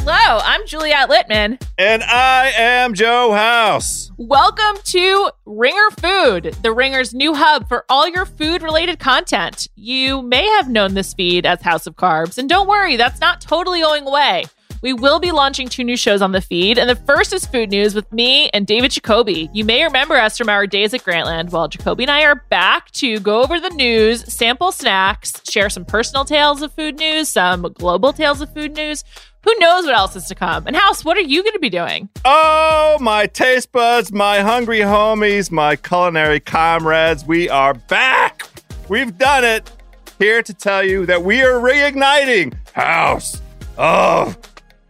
Hello, I'm Juliet Litman. And I am Joe House. Welcome to Ringer Food, the Ringer's new hub for all your food related content. You may have known this feed as House of Carbs, and don't worry, that's not totally going away. We will be launching two new shows on the feed, and the first is Food News with me and David Jacoby. You may remember us from our days at Grantland. Well, Jacoby and I are back to go over the news, sample snacks, share some personal tales of food news, some global tales of food news. Who knows what else is to come? And House, what are you going to be doing? Oh, my taste buds, my hungry homies, my culinary comrades, we are back. We've done it. Here to tell you that we are reigniting House of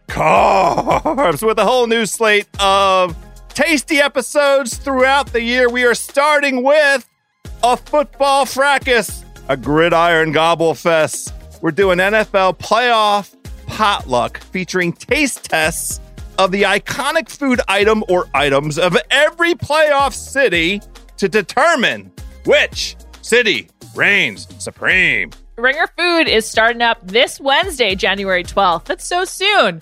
Carbs with a whole new slate of tasty episodes throughout the year. We are starting with a football fracas, a gridiron gobble fest. We're doing NFL playoff potluck featuring taste tests of the iconic food item or items of every playoff city to determine which city reigns supreme. Ringer Food is starting up this Wednesday, January 12th. That's so soon.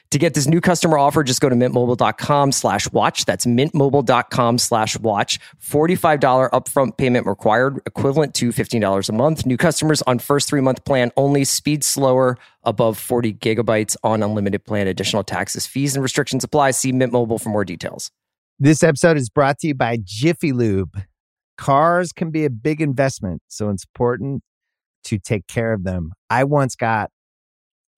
To get this new customer offer, just go to mintmobile.com slash watch. That's mintmobile.com slash watch. $45 upfront payment required, equivalent to $15 a month. New customers on first three month plan only. Speed slower above 40 gigabytes on unlimited plan. Additional taxes, fees, and restrictions apply. See Mint Mobile for more details. This episode is brought to you by Jiffy Lube. Cars can be a big investment, so it's important to take care of them. I once got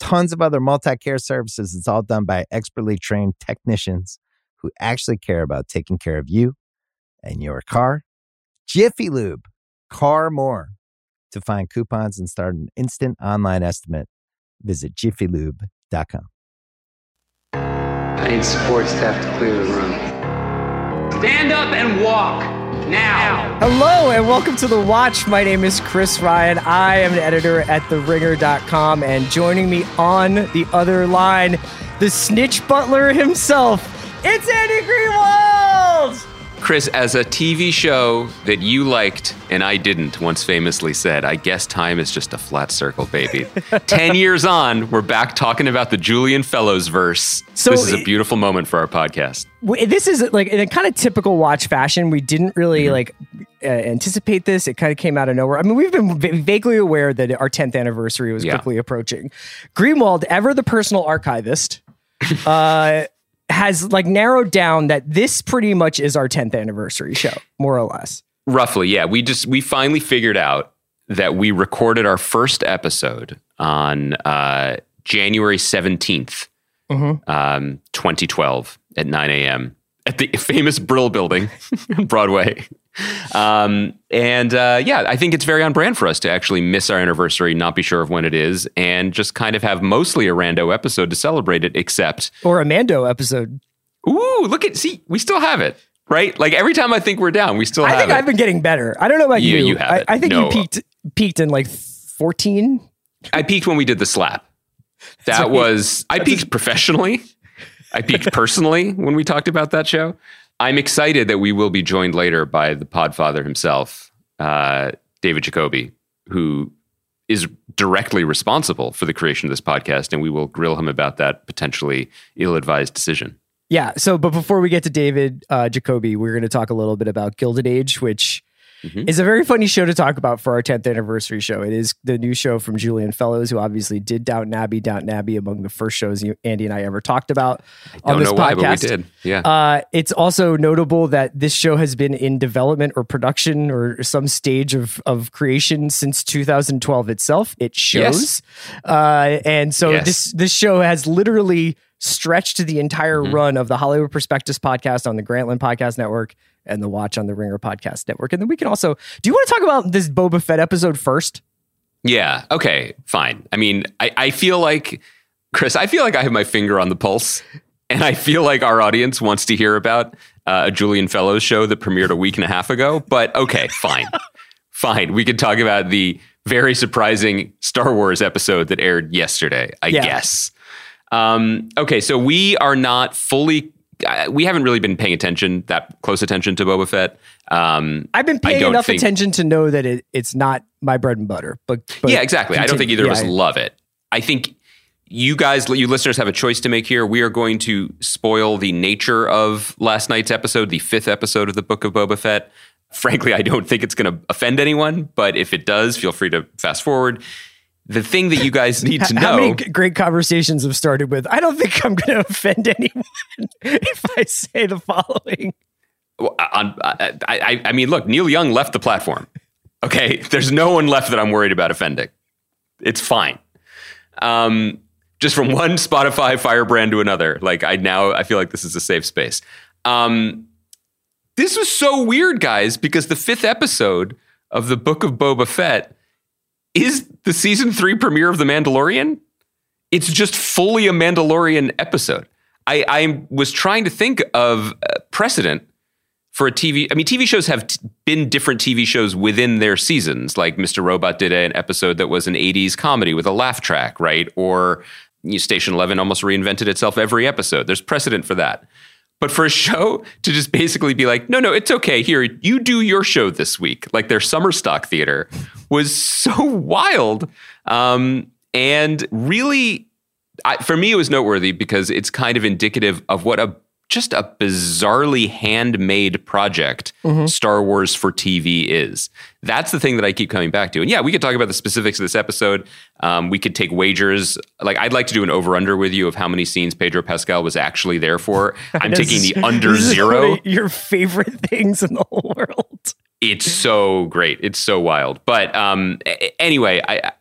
tons of other multi care services. It's all done by expertly trained technicians who actually care about taking care of you and your car. Jiffy Lube, car more. To find coupons and start an instant online estimate, visit jiffylube.com. I need support staff to clear the room. Stand up and walk now. Hello and welcome to The Watch. My name is Chris Ryan. I am an editor at TheRinger.com and joining me on the other line, the snitch butler himself, it's Andy Greenwald! Chris, as a TV show that you liked and I didn't once famously said, I guess time is just a flat circle, baby. 10 years on, we're back talking about the Julian Fellowes verse. So this is a beautiful moment for our podcast. This is like in a kind of typical watch fashion. We didn't really like uh, anticipate this. It kind of came out of nowhere. I mean, we've been v- vaguely aware that our 10th anniversary was Yeah. quickly approaching. Greenwald, ever the personal archivist, uh, has like narrowed down that this pretty much is our 10th anniversary show, more or less. Roughly, yeah. We just we finally figured out that we recorded our first episode on uh, January 17th, um, 2012 at 9 a.m. at the famous Brill Building, Broadway. Um, and uh, yeah, I think it's very on brand for us to actually miss our anniversary, not be sure of when it is, and just kind of have mostly a rando episode to celebrate it, except Or a Mando episode. Ooh, look at see, we still have it, right? Like every time I think we're down, we still I have think it. I've been getting better. I don't know about You- you. you have I. I think No. you peaked peaked in like 14. I peaked when we did the slap. That was I peaked professionally. I peaked personally when we talked about that show. I'm excited that we will be joined later by the Podfather himself, uh, David Jacoby, who is directly responsible for the creation of this podcast, and we will grill him about that potentially ill-advised decision. Yeah. So, but before we get to David uh, Jacoby, we're going to talk a little bit about Gilded Age, which Mhm. is a very funny show to talk about for our 10th anniversary show. It is the new show from Julian Fellowes, who obviously did Downton Abbey. Downton Abbey among the first shows you, Andy and I ever talked about on Don't this know why, podcast. but we did. Yeah. Uh, it's also notable that this show has been in development or production or some stage of, of creation since 2012 itself. It shows, uh, and so Yes. this this show has literally stretched the entire Mhm. run of the Hollywood Prospectus podcast on the Grantland Podcast Network and the Watch on the Ringer Podcast Network. And then we can also. Do you want to talk about this Boba Fett episode first? Yeah. Okay. Fine. I mean, I, I feel like, Chris, I feel like I have my finger on the pulse. And I feel like our audience wants to hear about uh, a Julian Fellowes show that premiered a week and a half ago. But okay, fine. fine. We could talk about the very surprising Star Wars episode that aired yesterday, I Yeah. guess. Um, okay. So we are not fully. We haven't really been paying attention, that close attention to Boba Fett. Um, I've been paying enough think- attention to know that it, it's not my bread and butter. But, but yeah, exactly. I don't think either continue. of us Yeah, love it. I think you guys, you listeners, have a choice to make here. We are going to spoil the nature of last night's episode, the fifth episode of the Book of Boba Fett. Frankly, I don't think it's going to offend anyone, but if it does, feel free to fast forward. The thing that you guys need to know. How many great conversations have started with? I don't think I'm going to offend anyone if I say the following. Well, I, I, I mean, look, Neil Young left the platform. Okay, there's no one left that I'm worried about offending. It's fine. Um, just from one Spotify firebrand to another, like I now I feel like this is a safe space. Um, this was so weird, guys, because the fifth episode of the Book of Boba Fett is the season three premiere of The Mandalorian. It's just fully a Mandalorian episode. I, I was trying to think of uh, precedent for a TV. I mean, TV shows have t- been different TV shows within their seasons. Like Mr. Robot did an episode that was an 80s comedy with a laugh track, right? Or you know, Station 11 almost reinvented itself every episode. There's precedent for that. But for a show to just basically be like, no, no, it's okay. Here, you do your show this week, like their summer stock theater, was so wild. Um, and really, I, for me, it was noteworthy because it's kind of indicative of what a just a bizarrely handmade project Star Wars for TV is. That's the thing that I keep coming back to. And yeah, we could talk about the specifics of this episode. Um, we could take wagers. Like I'd like to do an over under with you of how many scenes Pedro Pascal was actually there for. I'm taking the under zero. your favorite things in the whole world. It's so great. It's so wild. But um, anyway, I, I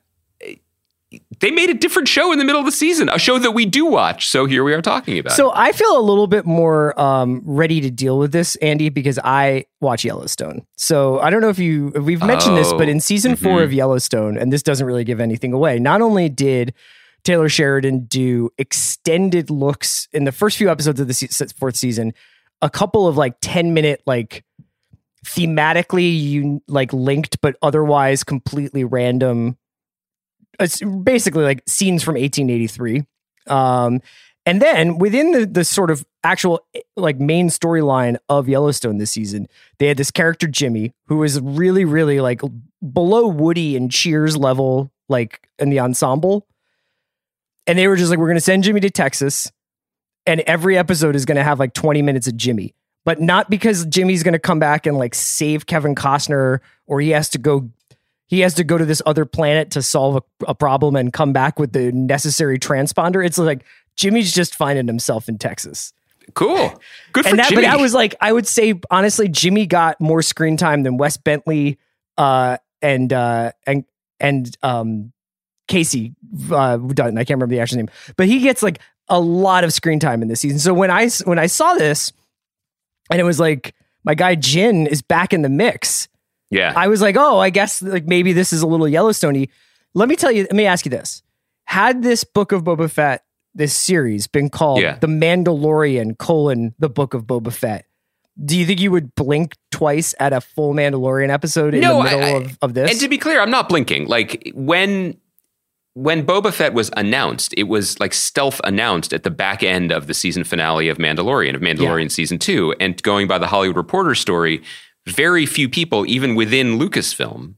they made a different show in the middle of the season, a show that we do watch. So here we are talking about. it. So I feel a little bit more um, ready to deal with this, Andy, because I watch Yellowstone. So I don't know if you we've mentioned this, but Oh, in season four mhm. of Yellowstone, and this doesn't really give anything away. Not only did Taylor Sheridan do extended looks in the first few episodes of the se- fourth season, a couple of like ten minute like thematically you like linked but otherwise completely random it's basically like scenes from 1883 um and then within the the sort of actual like main storyline of Yellowstone this season, they had this character Jimmy who was really really like below Woody and Cheers level like in the ensemble. And they were just like we're going to send Jimmy to Texas and every episode is going to have like 20 minutes of Jimmy. But not because Jimmy's going to come back and like save Kevin Costner or he has to go he has to go to this other planet to solve a, a problem and come back with the necessary transponder. It's like Jimmy's just finding himself in Texas. cool. Good for And that, Jimmy. but that was like, I would say honestly, Jimmy got more screen time than Wes Bentley uh, and uh, and and um, Casey uh. I can't remember the actor's name, but he gets like a lot of screen time in this season. So when I when I saw this, and it was like my guy Jin is back in the mix. Yeah. I was like, oh, I guess like maybe this is a little Yellowstoney. Let me tell you, let me ask you this. Had this book of Boba Fett, this series, been called Yeah. The Mandalorian colon the book of Boba Fett, do you think you would blink twice at a full Mandalorian episode in No, the middle I- I- of, of this? And to be clear, I'm not blinking. Like when when Boba Fett was announced, it was like stealth announced at the back end of the season finale of Mandalorian, of Mandalorian season two. And going by the Hollywood Reporter story, very few people, even within Lucasfilm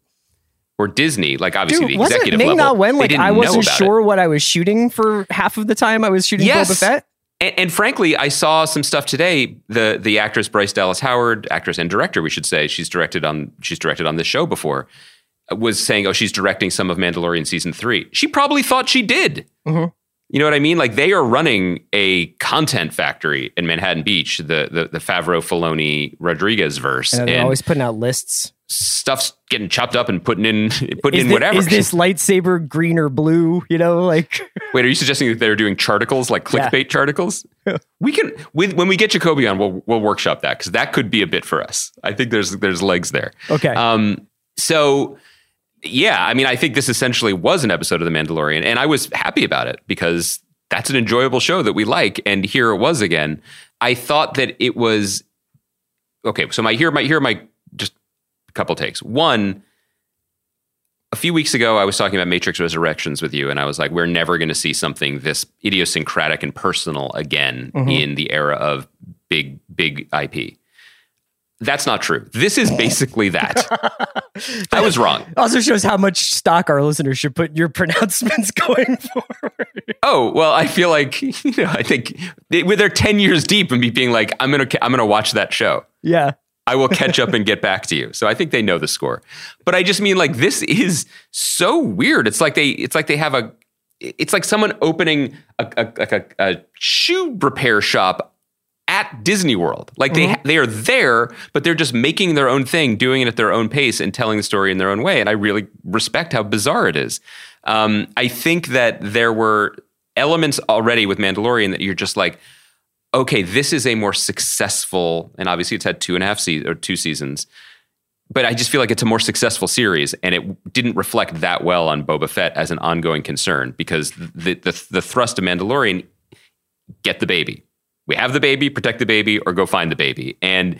or Disney, like obviously Dude, the executive Ming level, Wen they like I wasn't sure what I was shooting for half of the time I was shooting Yes. Boba Fett? And, and, frankly, I saw some stuff today. The the actress Bryce Dallas Howard, actress and director, we should say, she's directed on she's directed on this show before, was saying, "Oh, she's directing some of Mandalorian season three. She probably thought she did. Mhm. You know what I mean? Like they are running a content factory in Manhattan Beach, the the, the Favreau Filoni Rodriguez verse, And they're always putting out lists. stuff's getting chopped up and putting in putting Is, in thi- whatever. is this lightsaber green or blue? You know, like Wait, are you suggesting that they're doing charticles like clickbait charticles? we can with when we get Jacoby on, we'll we'll workshop that because that could be a bit for us. I think there's there's legs there. okay. Um, so yeah, I mean, I think this essentially was an episode of The Mandalorian, and I was happy about it because that's an enjoyable show that we like. And here it was again. I thought that it was okay. So my here my here are my just a couple takes. One, a few weeks ago, I was talking about Matrix Resurrections with you, and I was like, we're never going to see something this idiosyncratic and personal again Mhm. in the era of big big IP. That's not true. This is basically that. I was wrong. also shows how much stock our listeners should put in your pronouncements going forward. Oh well, I feel like you know. I think they, with they're ten years deep and me being like, I'm gonna I'm gonna watch that show. yeah. I will catch up and get back to you. So I think they know the score. But I just mean like this is so weird. It's like they it's like they have a it's like someone opening a a, like a, a shoe repair shop at Disney World. Like they they are there, but they're just making their own thing, doing it at their own pace, and telling the story in their own way. And I really respect how bizarre it is. Um, I think that there were elements already with Mandalorian that you're just like, okay, this is a more successful, and obviously it's had two and a half se- or two seasons. But I just feel like it's a more successful series, and it didn't reflect that well on Boba Fett as an ongoing concern because the the, the thrust of Mandalorian get the baby. We have the baby, protect the baby, or go find the baby. And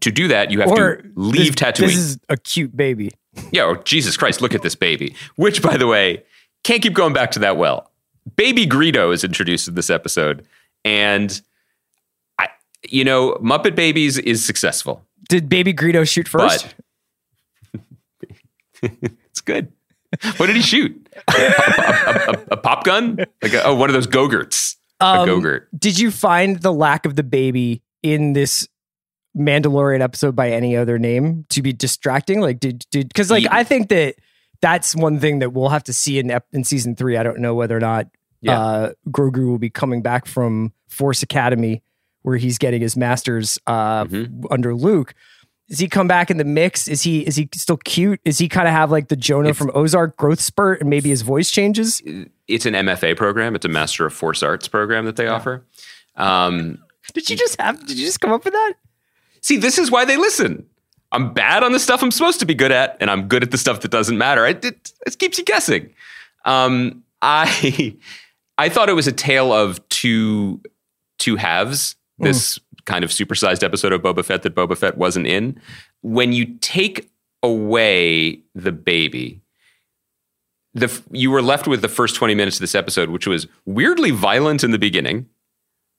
to do that, you have Or to leave this, Tatooine. This is a cute baby. Yeah, or Jesus Christ, look at this baby. Which, by the way, can't keep going back to that well. Baby Greedo is introduced in this episode, and I, you know, Muppet Babies is successful. Did Baby Greedo shoot first? But it's good. What did he shoot? A, a- a- a pop gun? Like a, oh, one of those go-gurts. Um, a go-gurt. Did you find the lack of the baby in this Mandalorian episode by any other name to be distracting? Like, did did because like Yeah. I think that that's one thing that we'll have to see in in season three. I don't know whether or not Yeah. uh, Grogu will be coming back from Force Academy where he's getting his master's uh, Mhm. under Luke. Does he come back in the mix? Is he is he still cute? Is he kind of have like the Jonah It's- from Ozark growth spurt and maybe his voice changes? It's an MFA program. It's a Master of Force Arts program that they offer. Um, Did you just have? Did you just come up with that? See, this is why they listen. I'm bad on the stuff I'm supposed to be good at, and I'm good at the stuff that doesn't matter. It, it, it keeps you guessing. Um, I I thought it was a tale of two two halves. This kind of supersized episode of Boba Fett that Boba Fett wasn't in. When you take away the baby, the you were left with the first 20 minutes of this episode, which was weirdly violent in the beginning.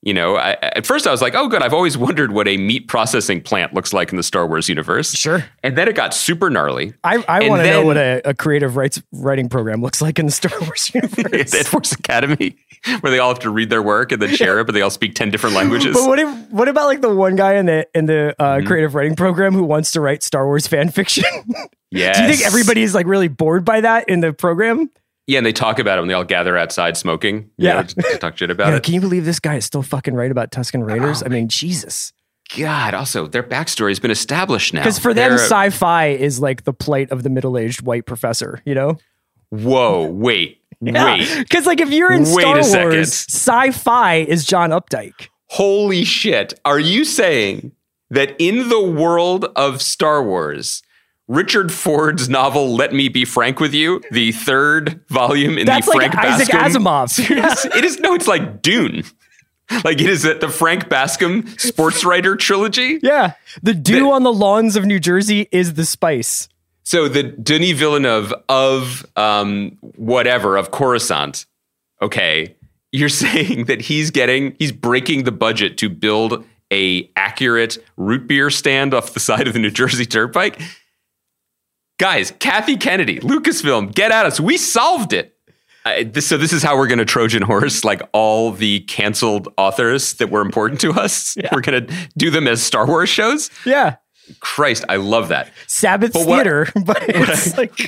You know, I, at first I was like, "Oh, good." I've always wondered what a meat processing plant looks like in the Star Wars universe. Sure. And then it got super gnarly I, I want to know what a, a creative rights writing program looks like in the Star Wars universe. at Force Academy, where they all have to read their work and then share it, but they all speak ten different languages. but what if, what about like the one guy in the in the uh, Mm-hmm. creative writing program who wants to write Star Wars fan fiction? yes. Do you think everybody is like really bored by that in the program? Yeah, and they talk about it when they all gather outside smoking. Yeah. know, to, to talk shit about Yeah, it. can you believe this guy is still fucking right about Tusken oh Raiders? Oh I mean, Jesus. God, also their backstory has been established now. Because for them, They're- sci-fi is like the plight of the middle-aged white professor. You know? whoa, wait, wait, Because like if you're in Wait Star second. Wars, sci-fi is John Updike. holy shit! Are you saying that in the world of Star Wars? Richard Ford's novel "Let Me Be Frank with You," the third volume in That's the like Frank Isaac Bascombe Asimov. series. it is no, it's like Dune. Like it is the Frank Bascombe sports writer trilogy. Yeah. The dew on the lawns of New Jersey is the spice. So the Denis Villeneuve of um, whatever of Coruscant. Okay, you're saying that he's getting he's breaking the budget to build a accurate root beer stand off the side of the New Jersey Turnpike. Guys, Kathy Kennedy, Lucasfilm, get at us. We solved it. I, this, so this is how we're going to Trojan horse like all the canceled authors that were important to us. We're going to do them as Star Wars shows. Yeah. Christ, I love that. Sabbath But what- theater, but it's like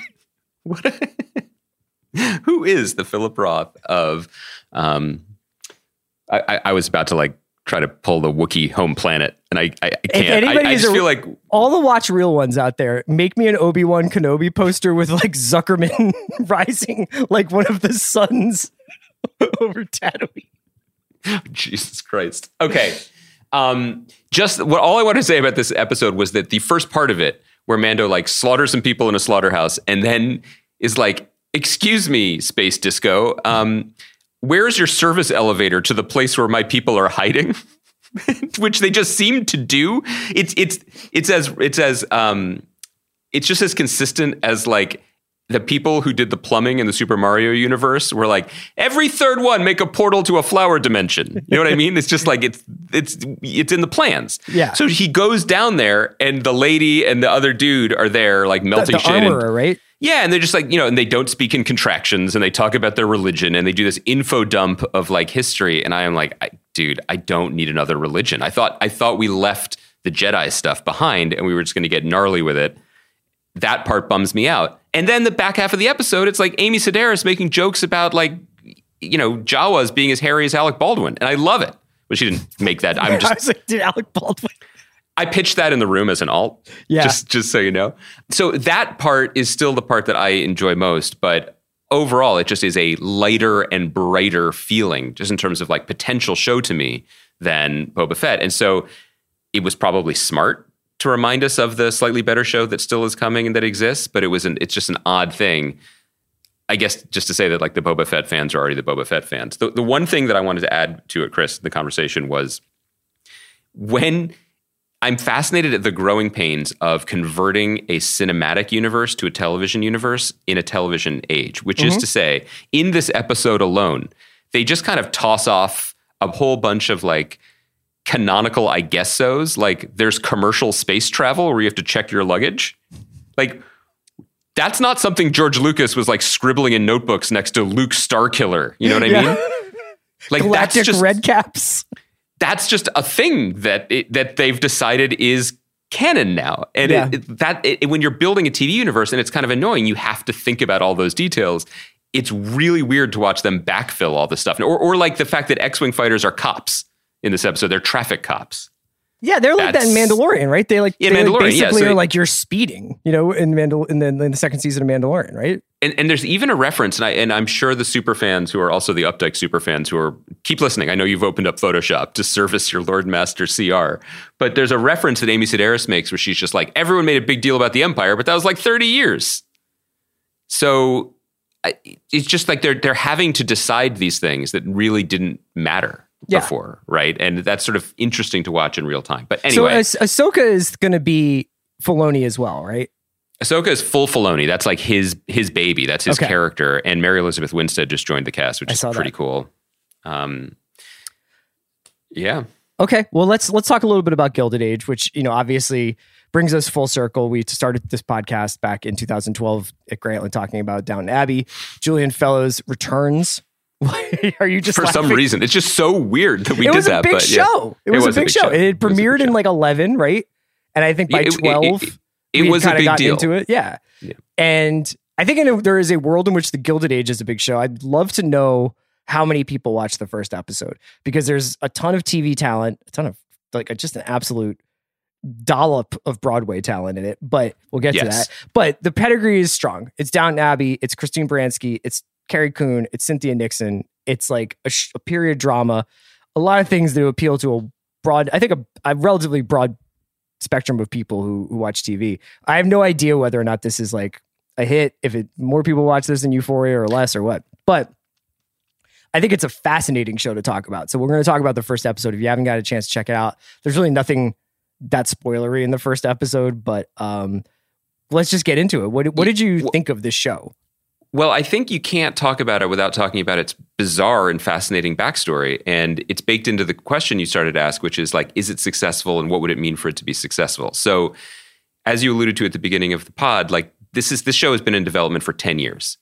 Who is the Philip Roth of? Um, I, I, I was about to like try to pull the Wookiee home planet, and I, I, I can't. I, anybody I is just a- feel like all the watch real ones out there. Make me an Obi Wan Kenobi poster with like Zuckerman rising like one of the suns over Tatooine. Jesus Christ. Okay. Um, just what all I want to say about this episode was that the first part of it, where Mando like slaughters some people in a slaughterhouse, and then is like, "Excuse me, space disco, um, where's your service elevator to the place where my people are hiding?" Which they just seem to do. It's it's it's as it's as um, it's just as consistent as like the people who did the plumbing in the Super Mario universe were like, every third one make a portal to a flower dimension. You know what I mean? It's just like it's it's it's in the plans. Yeah. So he goes down there, and the lady and the other dude are there, like melting the shit. and- right? Yeah, and they're just like, you know, and they don't speak in contractions and they talk about their religion and they do this info dump of like history. And I am like, I, dude, I don't need another religion. I thought I thought we left the Jedi stuff behind and we were just gonna get gnarly with it. That part bums me out. And then the back half of the episode, it's like Amy Sedaris making jokes about like, you know, Jawas being as hairy as Alec Baldwin. And I love it. But she didn't make that. I'm I just was like, did Alec Baldwin? I pitched that in the room as an alt. Yeah. Just just so you know. So that part is still the part that I enjoy most, but overall it just is a lighter and brighter feeling just in terms of like potential show to me than Boba Fett. And so it was probably smart to remind us of the slightly better show that still is coming and that exists, but it was an it's just an odd thing. I guess just to say that like the Boba Fett fans are already the Boba Fett fans. The the one thing that I wanted to add to it, Chris, the conversation was when I'm fascinated at the growing pains of converting a cinematic universe to a television universe in a television age, which is mm-hmm. to say, in this episode alone, they just kind of toss off a whole bunch of like canonical I guess so's. Like there's commercial space travel where you have to check your luggage. Like that's not something George Lucas was like scribbling in notebooks next to Luke Starkiller. You know what I Yeah. mean? Like Galactic that's just red caps. That's just a thing that it, that they've decided is canon now. And Yeah. it, it- that when you're building a TV universe, and it's kind of annoying, you have to think about all those details. It's really weird to watch them backfill all this stuff, or or like the fact that X-wing fighters are cops in this episode. They're traffic cops. Yeah, they're like that in Mandalorian, right? They like Yeah, they like Mandalorian, yeah, basically so are like you're speeding, you know, in Mandal in the, in the second season of Mandalorian, right? And, and there's even a reference, and, I, and I'm sure the super fans who are also the Updike super fans who are keep listening. I know you've opened up Photoshop to service your Lord Master CR, but there's a reference that Amy Sedaris makes where she's just like, everyone made a big deal about the Empire, but that was like 30 years. So I, it's just like they're they're having to decide these things that really didn't matter Yeah. before, right? And that's sort of interesting to watch in real time. But anyway, So Ah- Ahsoka is going to be Filoni as well, right? Ahsoka is full Filoni. That's like his his baby. That's his Okay. character. And Mary Elizabeth Winstead just joined the cast, which I is pretty that. cool. Um, yeah, Okay, well let's let's talk a little bit about Gilded Age, which you know obviously brings us full circle. We started this podcast back in 2012 at Grantland talking about Downton Abbey. Julian Fellowes returns. Are you just for some reason, it's just so weird that we it did that. big but yeah. show. It, was, a big, show. It was a big show. It premiered in like 11, right? And I think by It- it- it- 12, it- it we was a kind of big got deal. into it. Yeah. Yeah. And I think in a, there is a world in which the Gilded Age is a big show. I'd love to know how many people watched the first episode because there's a ton of TV talent, a ton of like just an absolute dollop of Broadway talent in it. But we'll get to that. But the pedigree is strong. It's Downton Abbey. It's Christine Baranski. It's Carrie Coon. It's Cynthia Nixon. It's like a, sh- a period drama. A lot of things that appeal to a broad, I think a, a relatively broad spectrum of people who, who watch TV. I have no idea whether or not this is like a hit, if it more people watch this than Euphoria or less or what. But I think it's a fascinating show to talk about. So we're going to talk about the first episode. If you haven't got a chance to check it out, there's really nothing that spoilery in the first episode, but um let's just get into it. What what did you think of this show? Well, I think you can't talk about it without talking about its bizarre and fascinating backstory. And it's baked into the question you started to ask, which is like, is it successful and what would it mean for it to be successful? So, as you alluded to at the beginning of the pod, like this is this show has been in development for 10 years.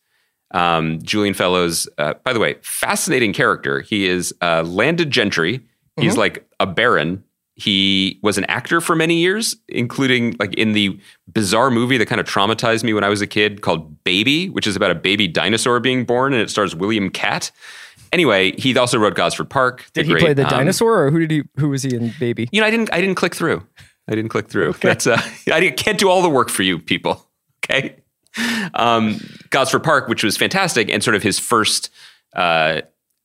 Um, Julian Fellowes, uh, by the way, fascinating character. He is uh, landed gentry. He's Mm-hmm. like a baron. He was an actor for many years, including like in the bizarre movie that kind of traumatized me when I was a kid called Baby, which is about a baby dinosaur being born, and it stars William Katt. Anyway, he also wrote Gosford Park. Did he great, play the um, dinosaur, or who did he? Who was he in Baby? you know, I didn't. I didn't click through. I didn't click through. That's. Uh, I can't do all the work for you, people. Okay. Um, Gosford Park, which was fantastic, and sort of his first uh,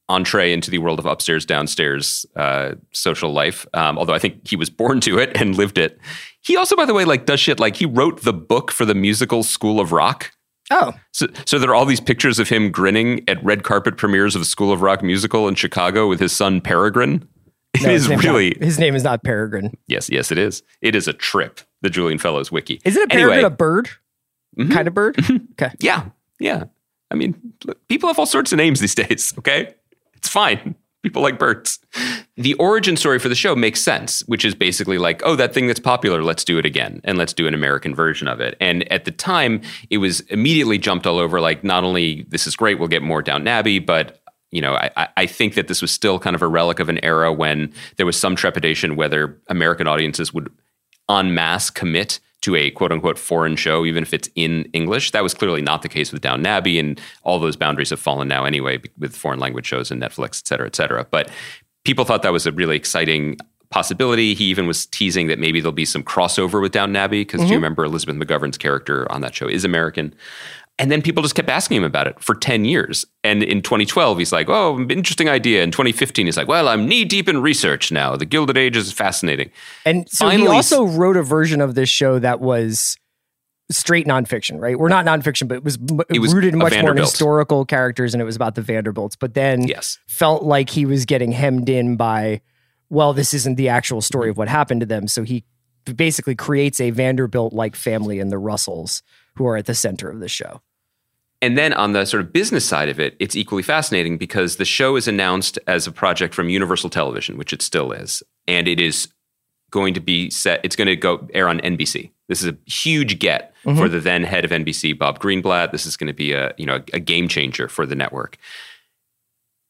entree into the world of upstairs, downstairs uh, social life. Um, although I think he was born to it and lived it. He also, by the way, like does shit like he wrote the book for the musical School of Rock. Oh, So, so there are all these pictures of him grinning at red carpet premieres of the School of Rock musical in Chicago with his son Peregrine. It no, is his name's not- really his name is not Peregrine. Yes, yes, it is. It is a trip. The Julian Fellowes wiki. Is it a peregrine Anyway, a bird? Mhm. Kind of bird? okay. Yeah, yeah. I mean, look, people have all sorts of names these days. Okay, it's fine. People like birds. The origin story for the show makes sense, which is basically like, oh, that thing that's popular, let's do it again, and let's do an American version of it. And at the time, it was immediately jumped all over. Like, not only this is great, we'll get more Downton Abbey, but you know, I, I- I think that this was still kind of a relic of an era when there was some trepidation whether American audiences would en masse commit to a quote unquote foreign show, even if it's in English. That was clearly not the case with Downton Abbey, and all those boundaries have fallen now anyway with foreign language shows and Netflix, et cetera, et cetera. But people thought that was a really exciting possibility. He even was teasing that maybe there'll be some crossover with Downton Abbey because do you mm-hmm. remember Elizabeth McGovern's character on that show is American? And then people just kept asking him about it for 10 years. And in 2012, he's like, oh, interesting idea. In 2015, he's like, well, I'm knee deep in research now. The Gilded Age is fascinating. And so he also wrote a version of this show that was straight nonfiction, right? We're not nonfiction, but it was, It was rooted much more in historical characters, and it was about the Vanderbilts. But then Yes. felt like he was getting hemmed in by, well, this isn't the actual story of what happened to them. So he basically creates a Vanderbilt like family in the Russells who are at the center of the show. And then on the sort of business side of it, it's equally fascinating because the show is announced as a project from Universal Television, which it still is, and it is going to be set. It's going to go air on NBC. This is a huge get mm-hmm. for the then head of NBC, Bob Greenblatt. This is going to be a you know a game changer for the network.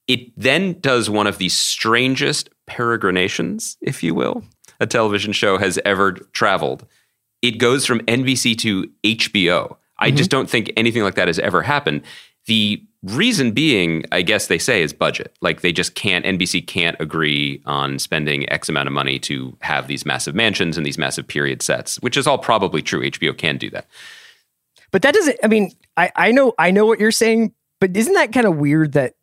It then does one of the strangest peregrinations, if you will, a television show has ever traveled. It goes from NBC to HBO. I just mm-hmm. don't think anything like that has ever happened. The reason being, I guess they say, is budget. Like they just can't, NBC can't agree on spending X amount of money to have these massive mansions and these massive period sets, which is all probably true. HBO can do that. But that doesn't. I mean, I I know I know what you're saying, but isn't that kind of weird that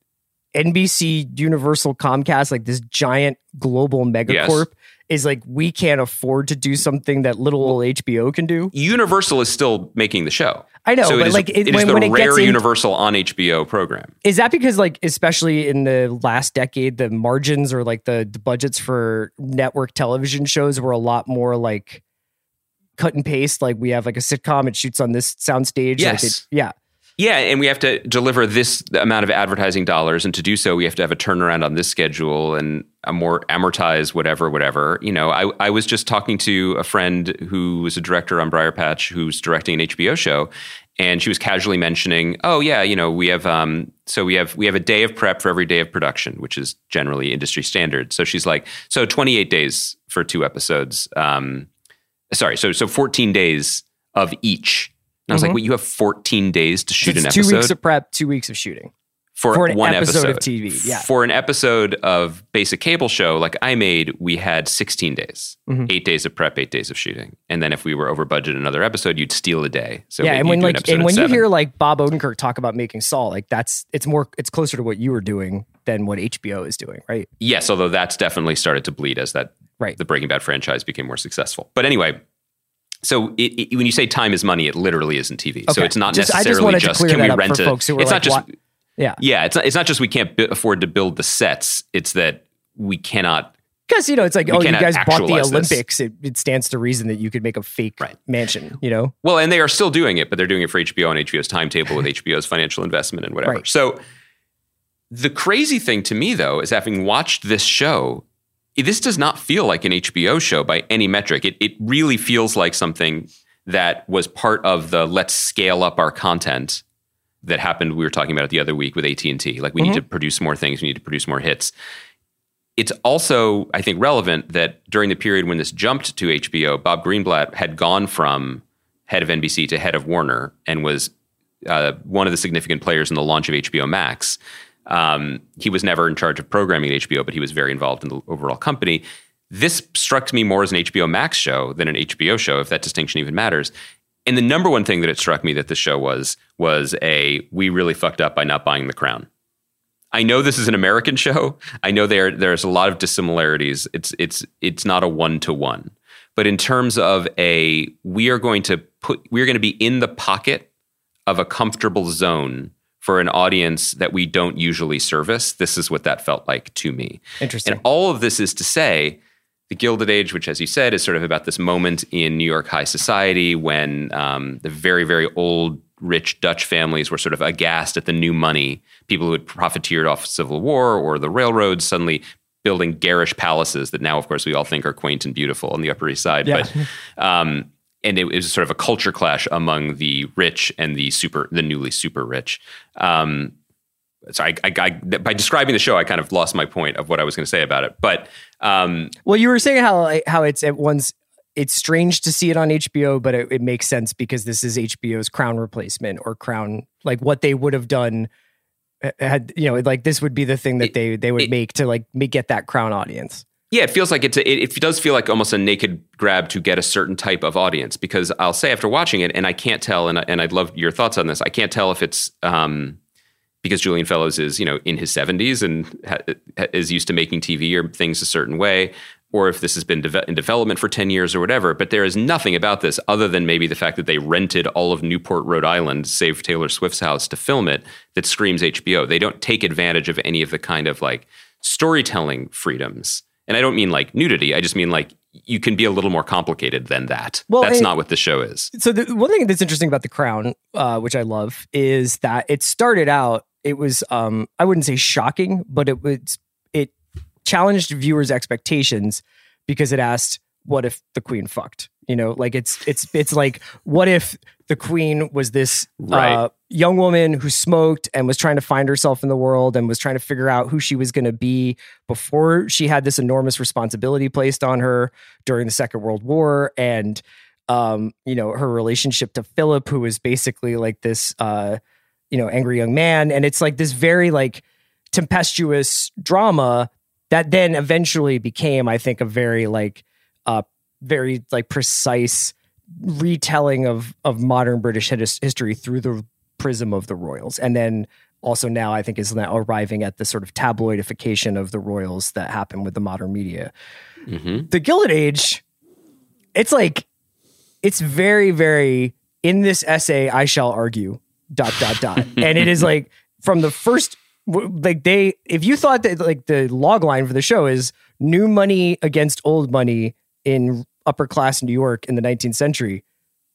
NBC, Universal, Comcast, like this giant global megacorp, is like we can't afford to do something that little old HBO can do? Universal is still making the show. I know, So it but is- like it, it is when, the when it rare gets in, Universal on HBO program. is that because like especially in the last decade, the margins or like the, the budgets for network television shows were a lot more like cut and paste. Like we have like a sitcom, it shoots on this soundstage. Like Yes. it, yeah. Yeah, and we have to deliver this amount of advertising dollars, and to do so, we have to have a turnaround on this schedule and more amortized whatever, whatever. You know, I, I was just talking to a friend who was a director on Briarpatch, who's directing an HBO show, and she was casually mentioning, "Oh yeah, you know, we have um, so we have we have a day of prep for every day of production, which is generally industry standard." So she's like, "So 28 days for two episodes." Um, sorry, so so 14 days of each. And I was like, "Wait, you have 14 days to shoot It's an two weeks of prep, two weeks of shooting. for, for an one episode episode, of TV, yeah. For an episode of basic cable show like I made, we had 16 days, Mhm. eight days of prep, eight days of shooting, and then if we were over budget another episode, you'd steal a day. So yeah, and when do an like and when you hear like Bob Odenkirk talk about making Saul, like that's it's more it's closer to what you were doing than what HBO is doing, right? yes, although that's definitely started to bleed as that Right. the Breaking Bad franchise became more successful. But anyway. So it, it- when you say time is money, it literally isn't TV. So it's not Just- just necessarily just clear can we rent it? it's like, not just what- Yeah, yeah. It's not, it's not just we can't bi- afford to build the sets. It's that we cannot because you know it's like oh, you guys bought the. Olympics. It, it stands to reason that you could make a fake Right. mansion. You know, Well, and they are still doing it, but they're doing it for HBO on HBO's timetable with HBO's financial investment and whatever. Right. So the crazy thing to me, though, is having watched this show, this does not feel like an HBO show by any metric. It, it really feels like something that was part of the let's scale up our content that happened. We were talking about it the other week with AT and T. Like we Mm-hmm. need to produce more things. We need to produce more hits. It's also, I think, relevant that during the period when this jumped to HBO, Bob Greenblatt had gone from head of NBC to head of Warner and was uh, one of the significant players in the launch of HBO Max. Um, he was never in charge of programming at HBO, but he was very involved in the overall company. This struck me more as an HBO Max show than an HBO show, if that distinction even matters. And the number one thing that it struck me that the show was was a we really fucked up by not buying the crown. I know this is an American show. I know there there's a lot of dissimilarities. It's it's it's not a one to one. But in terms of a we are going to put we're going to be in the pocket of a comfortable zone for an audience that we don't usually service. This is what that felt like to me. Interesting. And all of this is to say the Gilded Age, which, as you said, is sort of about this moment in New York high society when um, the very, very old, rich Dutch families were sort of aghast at the new money. People who had profiteered off Civil War or the railroads suddenly building garish palaces that now, of course, we all think are quaint and beautiful on the Upper East Side. Yeah. But um, and it, it was sort of a culture clash among the rich and the super, the newly super rich. Um, so I, I, I, by describing the show, I kind of lost my point of what I was going to say about it. But um, Well, you were saying how how it's at once it's strange to see it on HBO, but it, it makes sense because this is HBO's Crown replacement or Crown, like what they would have done uh, had you know, like this would be the thing that It- they they would it- make to like make, get that Crown audience. Yeah, it feels like it's a, it, it does feel like almost a naked grab to get a certain type of audience because I'll say after watching it, and I can't tell, and I- and I'd love your thoughts on this. I can't tell if it's um, because Julian Fellowes is you know in his seventies and ha- is used to making TV or things a certain way, or if this has been deve- in development for ten years or whatever. But there is nothing about this other than maybe the fact that they rented all of Newport, Rhode Island, save Taylor Swift's house, to film it. That screams HBO. They don't take advantage of any of the kind of like storytelling freedoms. And I don't mean like nudity. I just mean like you can be a little more complicated than that. Well, That's not what the show is. So the one thing that's interesting about the Crown, uh, which I love, is that it started out. It was um, I wouldn't say shocking, but it was it challenged viewers' expectations because it asked, "What if the Queen fucked?" You know, like it's it's it's like, what if the Queen was this uh, young woman who smoked and was trying to find herself in the world and was trying to figure out who she was going to be before she had this enormous responsibility placed on her during the Second World War and um, you know, her relationship to Philip, who was basically like this, uh, you know, angry young man. And it's like this very like tempestuous drama that then eventually became, I think, a very like, uh, very like precise retelling of of modern British his- history through the prism of the royals, and then also now I think is now arriving at the sort of tabloidification of the royals that happened with the modern media. hmm The Gilded Age, it's like it's very very in this essay I shall argue dot dot dot, and it is like from the first like they if you thought that like the log line for the show is new money against old money in upper class New York in the 19th century,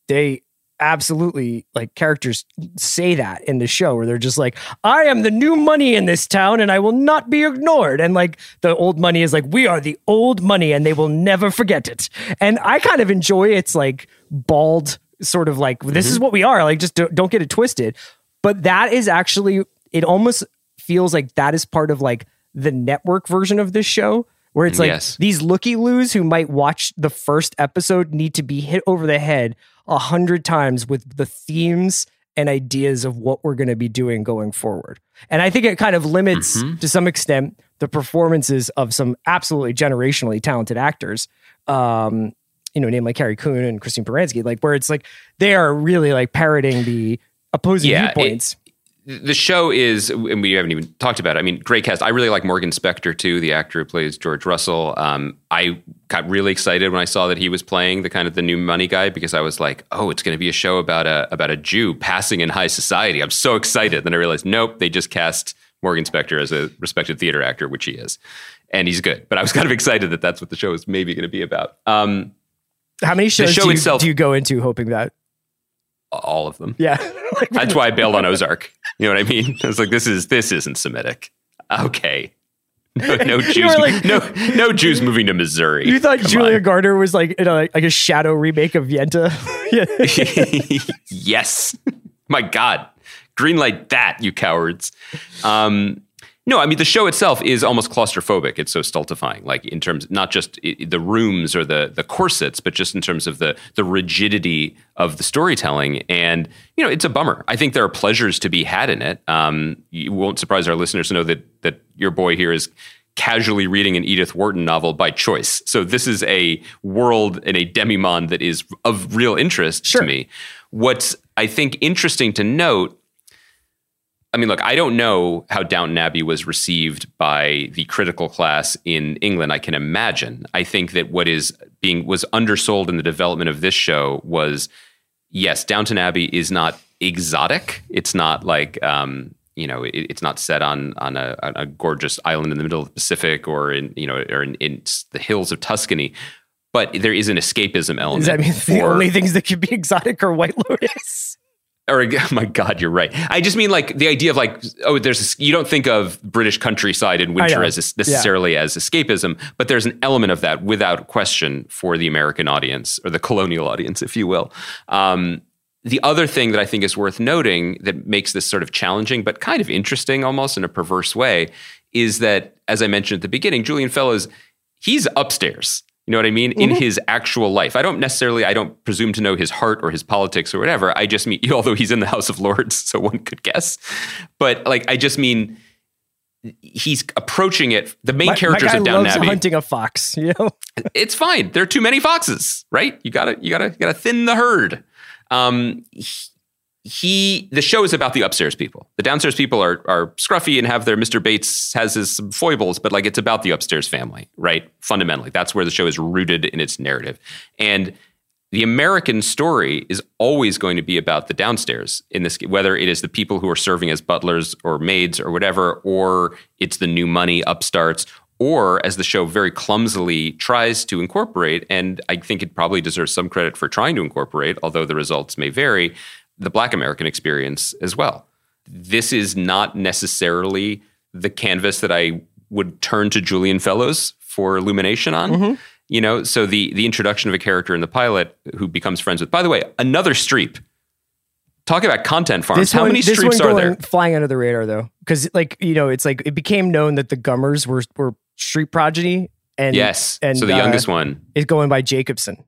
they absolutely like characters say that in the show where they're just like i am the new money in this town and i will not be ignored. And like the old money is like we are the old money and they will never forget it. And i kind of enjoy its like bald sort of like this is mm-hmm. what we are like just don't, don't get it twisted. But that is actually it almost feels like that is part of like the network version of this show where it's like Yes. these looky loos who might watch the first episode need to be hit over the head a hundred times with the themes and ideas of what we're going to be doing going forward. And I think it kind of limits to some extent the performances of some absolutely generationally talented actors. Um, you know, name like Carrie Coon and Christine Baranski, like where it's like they are really like parroting the opposing Yeah, it- viewpoints. The show is, and we haven't even talked about it. I mean, great cast. I really like Morgan Spector too, the actor who plays George Russell. Um, I got really excited when I saw that he was playing the kind of the new money guy because I was like, oh, it's going to be a show about a about a Jew passing in high society. I'm so excited. Then I realized, nope, they just cast Morgan Spector as a respected theater actor, which he is, and he's good. But I was kind of excited that that's what the show is maybe going to be about. Um, How many shows show do, you, itself- do you go into hoping that? all of them. Yeah. Like, That's why I bailed on Ozark. You know what I mean? I was like, this is this isn't Semitic. Okay. No, no Jews. like- no, no Jews moving to Missouri. you thought Come Julia on. Garner was like in a, like a shadow remake of Yentl? yes. My God. Greenlight that, you cowards. Um, no, I mean the show itself is almost claustrophobic. It's so stultifying, like in terms not just the rooms or the the corsets, but just in terms of the the rigidity of the storytelling. And you know, it's a bummer. I think there are pleasures to be had in it. Um, you won't surprise our listeners to know that that your boy here is casually reading an Edith Wharton novel by choice. So this is a world and a demimonde that is of real interest Sure. to me. What's I think interesting to note I mean, look, I don't know how Downton Abbey was received by the critical class in England. I can imagine. I think that what is being was undersold in the development of this show was yes, Downton Abbey is not exotic. It's not like um, you know, it, it's not set on on a, on a gorgeous island in the middle of the Pacific or in you know or in, in the hills of Tuscany. But there is an escapism element. Does that mean the only things that could be exotic are White Lotus? Or oh my god you're right. I just mean like the idea of like oh there's a, you don't think of british countryside in winter as a, necessarily as escapism but there's an element of that without question for the american audience or the colonial audience if you will. Um, the other thing that i think is worth noting that makes this sort of challenging but kind of interesting almost in a perverse way is that as i mentioned at the beginning julian fellowes he's upstairs you know what I mean? In his actual life. I don't necessarily, I don't presume to know his heart or his politics or whatever. I just mean, although he's in the House of Lords, so one could guess. But like, I just mean, he's approaching it. The main My- characters my guy of loves Abbey. hunting a fox. You know, It's fine. There are too many foxes, right? You gotta, you gotta, you gotta thin the herd. Um, he, he, the show is about the upstairs people. The downstairs people are are scruffy and have their Mr. Bates has his foibles, but like it's about the upstairs family, right? Fundamentally, that's where the show is rooted in its narrative, and the American story is always going to be about the downstairs in this, whether it is the people who are serving as butlers or maids or whatever, or it's the new money upstarts, or as the show very clumsily tries to incorporate, and I think it probably deserves some credit for trying to incorporate, although the results may vary, the Black American experience as well. This is not necessarily the canvas that I would turn to Julian Fellowes for illumination on. You know, so the the introduction of a character in the pilot who becomes friends with. By the way, another Streep. Talk about content farms. How one, many this Streeps are there? Flying under the radar though, because like you know, it's like it became known that the Gummers were were Streep progeny, and Yes. and so the uh, youngest one. is going by Jacobson.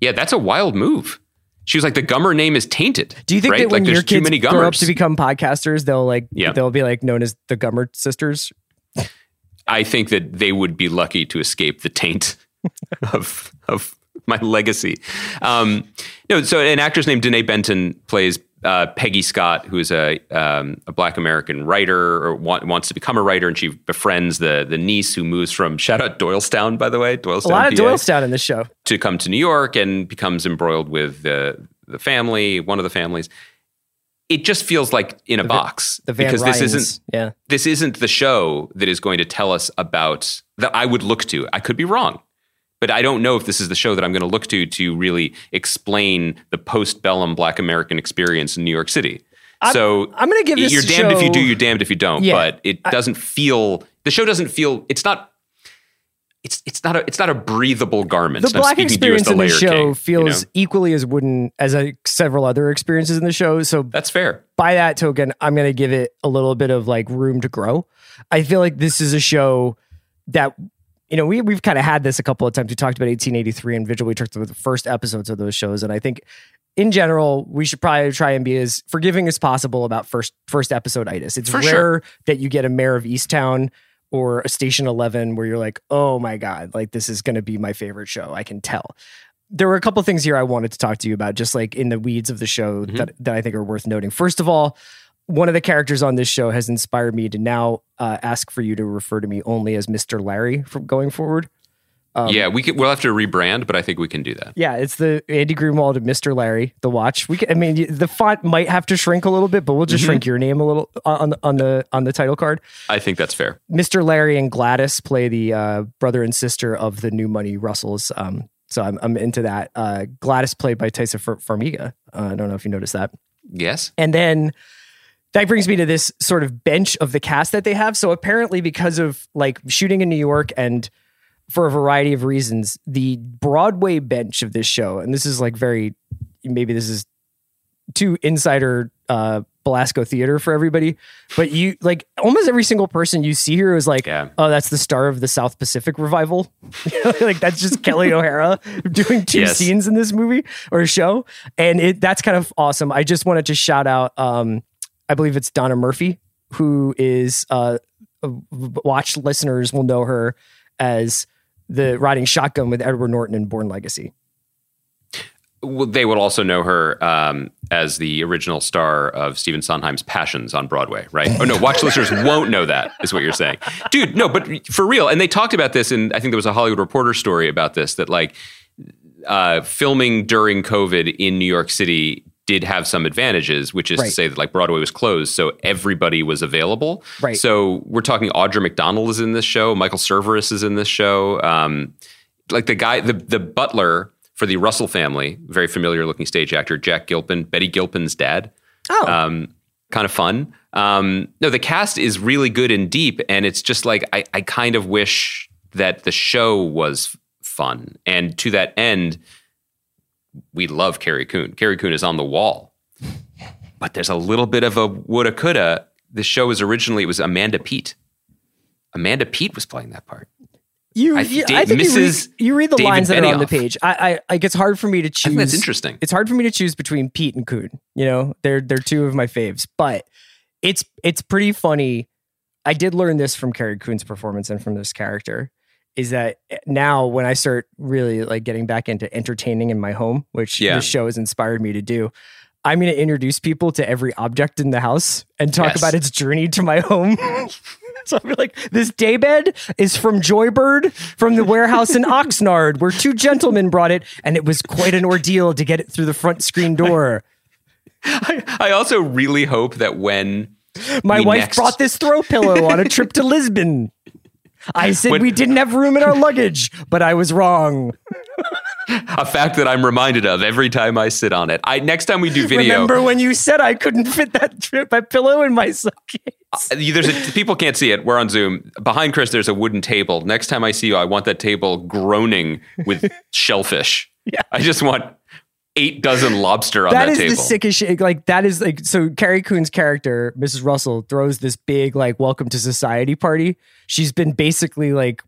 Yeah, that's a wild move. She was like, the Gummer name is tainted. Do you think right? that when like, your too kids many grow up to become podcasters, they'll like Yeah. they'll be like known as the Gummer sisters? I think that they would be lucky to escape the taint of of my legacy. Um, no, so an actress named Denée Benton plays uh, Peggy Scott, who is a um, a Black American writer or wa- wants to become a writer, and she befriends the the niece who moves from shout out Doylestown, by the way, Doylestown, A lot of PA, Doylestown in this show. to come to New York and becomes embroiled with the the family, one of the families. It just feels like in a box The Van because Ryans. this isn't yeah. this isn't the show that is going to tell us about that I would look to. I could be wrong, but I don't know if this is the show that I'm going to look to to really explain the post-bellum Black American experience in New York City. so I'm gonna give this you're damned if you do, you're damned if you don't. Yeah, but it doesn't feel the show doesn't feel it's not. It's, it's not a it's not a breathable garment. The I'm black speaking to you as experience the in the show king, you feels know? equally as wooden as uh, several other experiences in the show. So that's fair. by that token, I'm going to give it a little bit of like room to grow. I feel like this is a show that you know we we've kind of had this a couple of times. We talked about 1883 and Vigil. We talked about the first episodes of those shows, and I think in general we should probably try and be as forgiving as possible about first first episode itis. It's For rare sure. that you get a Mare of Easttown or a Station 11 where you're like, oh my god, like this is going to be my favorite show. I can tell there were a couple of things here I wanted to talk to you about, just like in the weeds of the show Mm-hmm. that, that I think are worth noting. First of all, one of the characters on this show has inspired me to now uh, ask for you to refer to me only as Mr. Larry from going forward. Um, yeah, we could, we'll have to rebrand, but I think we can do that. Yeah, it's the Andy Greenwald of Mr. Larry, the watch. We can, I mean, the font might have to shrink a little bit, but we'll just Mm-hmm. shrink your name a little on the, on the on the title card. I think that's fair. Mr. Larry and Gladys play the uh, brother and sister of the New Money Russells. Um, so I'm, I'm into that. Uh, Gladys played by Taissa Far- Farmiga. Uh, I don't know if you noticed that. Yes. And then that brings me to this sort of bench of the cast that they have. So apparently, because of like shooting in New York and for a variety of reasons, the Broadway bench of this show, and this is like very maybe this is too insider uh, Belasco Theater for everybody. But you like almost every single person you see here is like, Yeah. oh, that's the star of the South Pacific revival. Like that's just Kelli O'Hara doing two Yes. scenes in this movie or show, and it that's kind of awesome. I just wanted to shout out. Um, I believe it's Donna Murphy, who is uh, watch listeners will know her as the riding shotgun with Edward Norton in Bourne Legacy. Well, they would also know her um, as the original star of Stephen Sondheim's Passions on Broadway, right? Oh no, watch listeners won't know that, is what you're saying, dude. No, but for real, and they talked about this, and I think there was a Hollywood Reporter story about this that like uh, filming during COVID in New York City did have some advantages, which is Right. to say that like Broadway was closed, so everybody was available. Right. So we're talking Audra McDonald is in this show, Michael Cerveris is in this show. Um, like the guy, the the butler for the Russell family, very familiar looking stage actor, Jack Gilpin, Betty Gilpin's dad. Oh, Um, kind of fun. Um, no, the cast is really good and deep, and it's just like I, I kind of wish that the show was fun. And to that end, we love Carrie Coon. Carrie Coon is on the wall, but there's a little bit of a woulda coulda. The show was originally it was Amanda Peet. Amanda Peet was playing that part. you, I- you- Da- I think you read, you read the David lines that are on the page. I, I like it's hard for me to choose. I think that's interesting. It's hard for me to choose between Peet and Coon. You know, they're they're two of my faves, but it's it's pretty funny. I did learn this from Carrie Coon's performance and from this character is that eh, now when I start really like getting back into entertaining in my home, which Yeah. this show has inspired me to do, I'm going to introduce people to every object in the house and talk Yes. about its journey to my home. so I'll be like, this daybed is from Joybird from the warehouse in Oxnard, where two gentlemen brought it, and it was quite an ordeal to get it through the front screen door. I, I also really hope that when My wife next- brought this throw pillow on a trip to Lisbon. I said When- we didn't have room in our luggage, but I was wrong. a fact that I'm reminded of every time I sit on it. I next time we do video, Remember when you said I couldn't fit that trip my pillow in my suitcase? Uh, you- There's a, people can't see it. We're on Zoom. Behind Chris, there's a wooden table. Next time I see you, I want that table groaning with shellfish. Yeah. I just want eight dozen lobster on That table. that, is table. the sickest shit. Like that is like so. Carrie Coon's character, Mrs. Russell, throws this big like welcome to society party. She's been basically like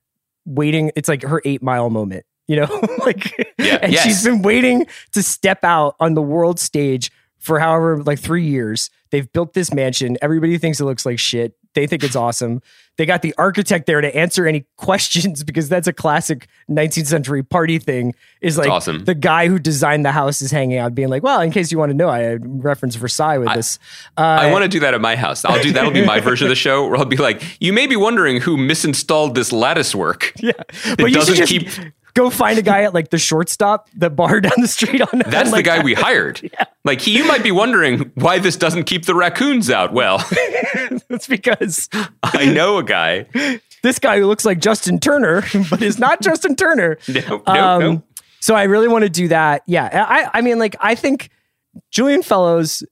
waiting. It's like her eight mile moment, you know, like Yeah, and yes. she's been waiting to step out on the world stage for however like three years. They've built this mansion. Everybody thinks it looks like shit. They think it's awesome. They got the architect there to answer any questions because that's a classic 19th century party thing. Is like awesome. the guy who designed the house is hanging out, being like, "Well, in case you want to know, I reference Versailles with this." Uh, I want to do that at my house. I'll do that'll be my version of the show where I'll be like, you may be wondering who misinstalled this lattice work. yeah, It but doesn't just keep go find a guy at like the shortstop, the bar down the street on. That's on, like, the guy we hired. Yeah. Like he, you might be wondering why this doesn't keep the raccoons out. Well, It's because I know a guy. this guy who looks like Justin Turner, but is not Justin Turner. No, no, Um, no. So I really want to do that. Yeah, I, I mean, like, I think Julian Fellowes,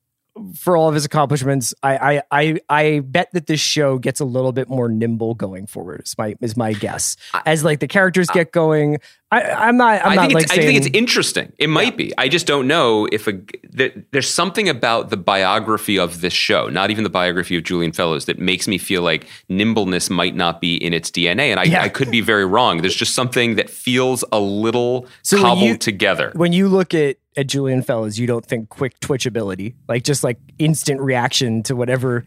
for all of his accomplishments, I, I, I, I bet that this show gets a little bit more nimble going forward. Is my is my guess. As like the characters get going, I, I'm not. I'm I not think, like it's, I saying. think it's interesting. It might be. I just don't know if a there, there's something about the biography of this show, not even the biography of Julian Fellowes, that makes me feel like nimbleness might not be in its DNA. And I, Yeah. I could be very wrong. There's just something that feels a little So when cobbled you- together. when you look at at Julian Fellowes, you don't think quick twitch ability, like just like instant reaction to whatever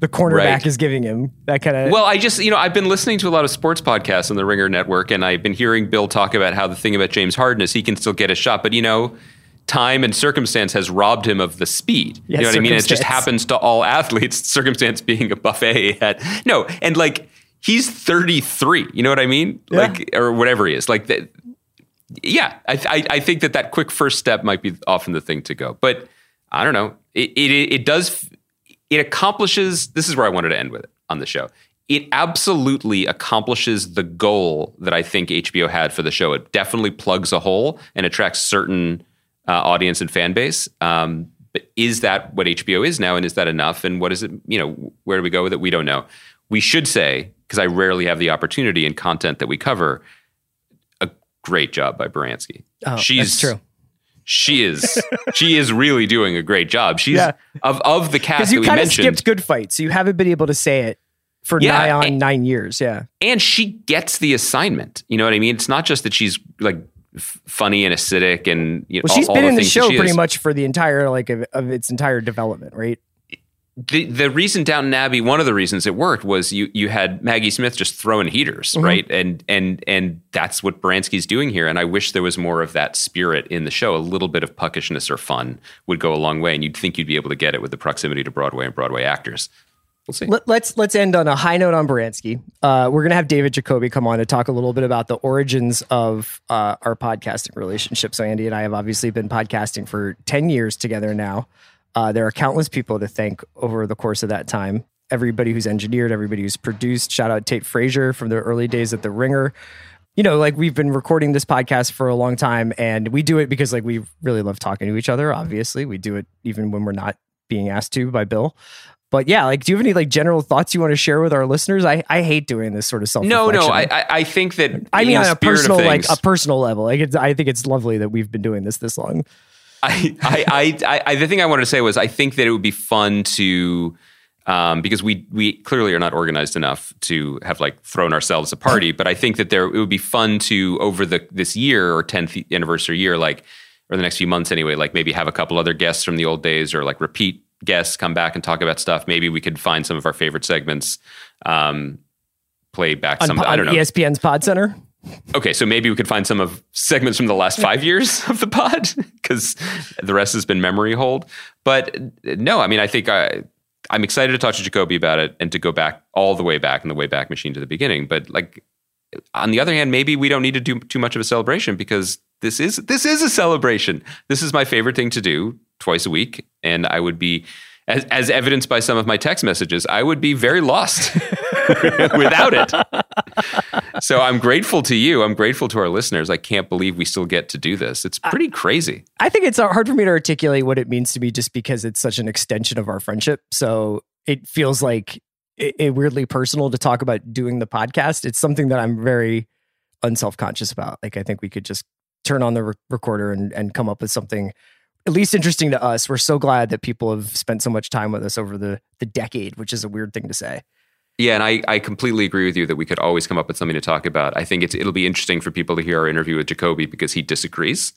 the cornerback Right. is giving him. That kind of Well, I just, you know, I've been listening to a lot of sports podcasts on the Ringer Network, and I've been hearing Bill talk about how the thing about James Harden is he can still get a shot, but, you know, time and circumstance has robbed him of the speed. Yeah, you know what I mean? It just happens to all athletes, circumstance being a buffet at, no, and like, he's 33, you know what I mean? Yeah. Like, or whatever he is. Like, that. Yeah, I, I, I think that that quick first step might be often the thing to go. But I don't know. It, it, it does, it accomplishes, this is where I wanted to end with it on the show. It absolutely accomplishes the goal that I think HBO had for the show. It definitely plugs a hole and attracts certain uh, audience and fan base. Um, but is that what HBO is now? And is that enough? And what is it, you know, where do we go with it? We don't know. We should say, because I rarely have the opportunity in content that we cover, great job by Baranski. Oh, she's that's true. she is she is really doing a great job. She's Yeah. of of the cast you we kind of mentioned, skipped good fight, so you haven't been able to say it for Yeah, nigh on and- nine years. Yeah. and she gets the assignment. You know what I mean? It's not just that she's like f- funny and acidic and you know, Well, she's all, been all in the things show pretty is. much for the entire like of, of its entire development, right? The the reason Downton Abbey, one of the reasons it worked was you you had Maggie Smith just throwing heaters, Mm-hmm. right? And and and that's what Baranski's doing here. And I wish there was more of that spirit in the show. A little bit of puckishness or fun would go a long way, and you'd think you'd be able to get it with the proximity to Broadway and Broadway actors. We'll see. Let, let's let's end on a high note on Baranski. Uh, we're gonna have David Jacoby come on to talk a little bit about the origins of uh, our podcasting relationship. So Andy and I have obviously been podcasting for ten years together now. Uh, there are countless people to thank over the course of that time. Everybody who's engineered, everybody who's produced. Shout out Tate Frazier from the early days at The Ringer. You know, like we've been recording this podcast for a long time, and we do it because like we really love talking to each other. Obviously, we do it even when we're not being asked to by Bill. But yeah, like, do you have any like general thoughts you want to share with our listeners? I, I hate doing this sort of self. no, no, I I think that I mean on a personal like a personal level. Like, it's, I think it's lovely that we've been doing this this long. I, I, I, I, the thing I wanted to say was I think that it would be fun to, um, because we we clearly are not organized enough to have like thrown ourselves a party. But I think that there it would be fun to over the this year or tenth anniversary year, like or the next few months anyway, like maybe have a couple other guests from the old days or like repeat guests come back and talk about stuff. Maybe we could find some of our favorite segments. Um, play back On, some on I don't know ESPN's Pod Center. Okay, so maybe we could find some of segments from the last five years of the pod because the rest has been memory hold. But uh, no, I mean, I think I, I'm excited to talk to Jacoby about it and to go back all the way back in the way back machine to the beginning. But like, on the other hand, maybe we don't need to do too much of a celebration because this is this is a celebration. This is my favorite thing to do twice a week, and I would be. As, as evidenced by some of my text messages, I would be very lost without it so I'm grateful to you. I'm grateful to our listeners. I can't believe we still get to do this. It's pretty crazy. I think it's hard for me to articulate what it means to me just because it's such an extension of our friendship. So it feels like it, it weirdly personal to talk about doing the podcast. It's something that I'm very unself conscious about. Like I think we could just turn on the re- recorder and, and come up with something at least interesting to us. We're so glad that people have spent so much time with us over the the decade, which is a weird thing to say. Yeah, and I, I completely agree with you that we could always come up with something to talk about. I think it's it'll be interesting for people to hear our interview with Jacoby because he disagrees,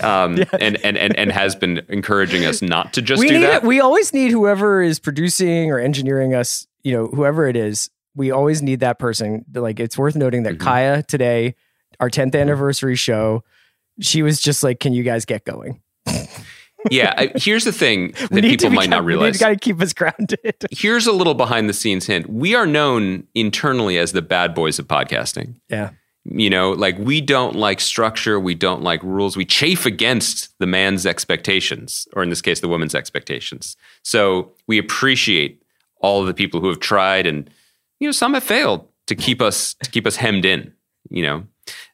um, and, and and and has been encouraging us not to just we do need that. it. We always need whoever is producing or engineering us. You know, whoever it is, we always need that person. Like, it's worth noting that Mhm. Kaya today, our 10th anniversary show, she was just like, "Can you guys get going?" yeah, I, here's the thing that people might not realize. We got to keep us grounded. Here's a little behind the scenes hint. We are known internally as the bad boys of podcasting. yeah, you know like we don't like structure we don't like rules we chafe against the man's expectations or in this case the woman's expectations so we appreciate all of the people who have tried and you know some have failed to keep us to keep us hemmed in you know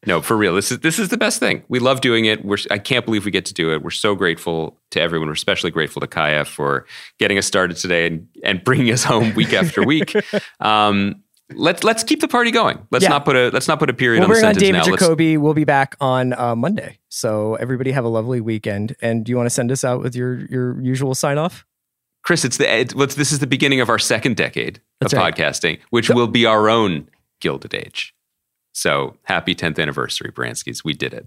no for real this is this is the best thing we love doing it we're i can't believe we get to do it we're so grateful to everyone we're especially grateful to kaya for getting us started today and, and bringing us home week after week um, let's let's keep the party going let's Yeah. not put a let's not put a period we'll on the bring on sentence David now Let's- Jacoby. We'll be back on uh, Monday. So everybody have a lovely weekend. And do you want to send us out with your your usual sign off? chris it's the it, this is the beginning of our second decade That's of right. podcasting which will be our own gilded age so happy 10th anniversary branskis we did it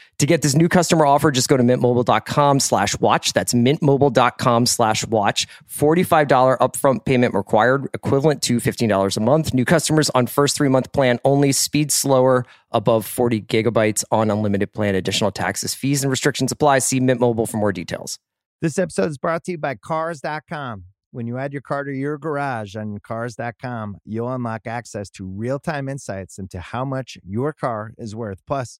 To get this new customer offer, just go to mintmobile.com slash watch. That's mintmobile.com slash watch. $45 upfront payment required, equivalent to $15 a month. New customers on first three month plan only. Speed slower, above 40 gigabytes on unlimited plan. Additional taxes, fees, and restrictions apply. See Mint Mobile for more details. This episode is brought to you by Cars.com. When you add your car to your garage on Cars.com, you'll unlock access to real time insights into how much your car is worth. Plus,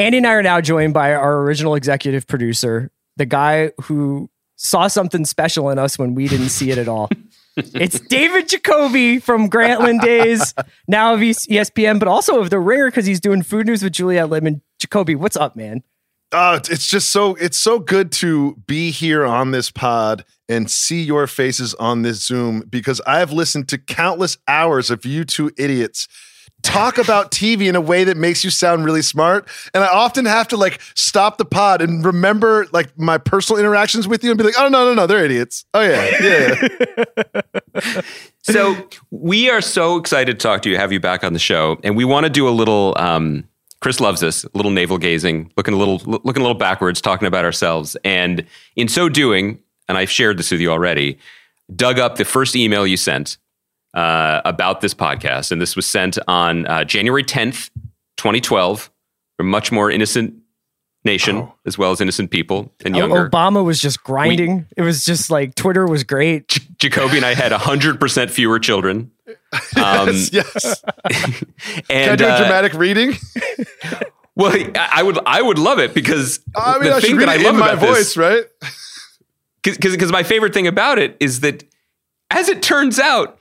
Andy and I are now joined by our original executive producer, the guy who saw something special in us when we didn't see it at all. it's David Jacoby from Grantland Days, now of ESPN, but also of The Ringer because he's doing food news with Juliet Litman. Jacoby, what's up, man? Uh, it's just so it's so good to be here on this pod and see your faces on this Zoom because I've listened to countless hours of you two idiots talk about TV in a way that makes you sound really smart. And I often have to like stop the pod and remember like my personal interactions with you and be like, oh no, no, no, they're idiots. Oh yeah, yeah. yeah. so we are so excited to talk to you, have you back on the show, and we want to do a little. Um, Chris loves this, a little navel gazing, looking a little looking a little backwards, talking about ourselves. And in so doing, and I've shared this with you already, dug up the first email you sent uh, about this podcast, and this was sent on uh, January tenth, twenty twelve. A much more innocent nation, oh. as well as innocent people and younger. Obama was just grinding. We, it was just like Twitter was great. J- Jacoby and I had hundred percent fewer children. Um, yes, yes. and, Can I do a uh, dramatic reading? well, I would, I would love it because I mean, the I thing that I love about my voice, this, right? Because my favorite thing about it is that, as it turns out,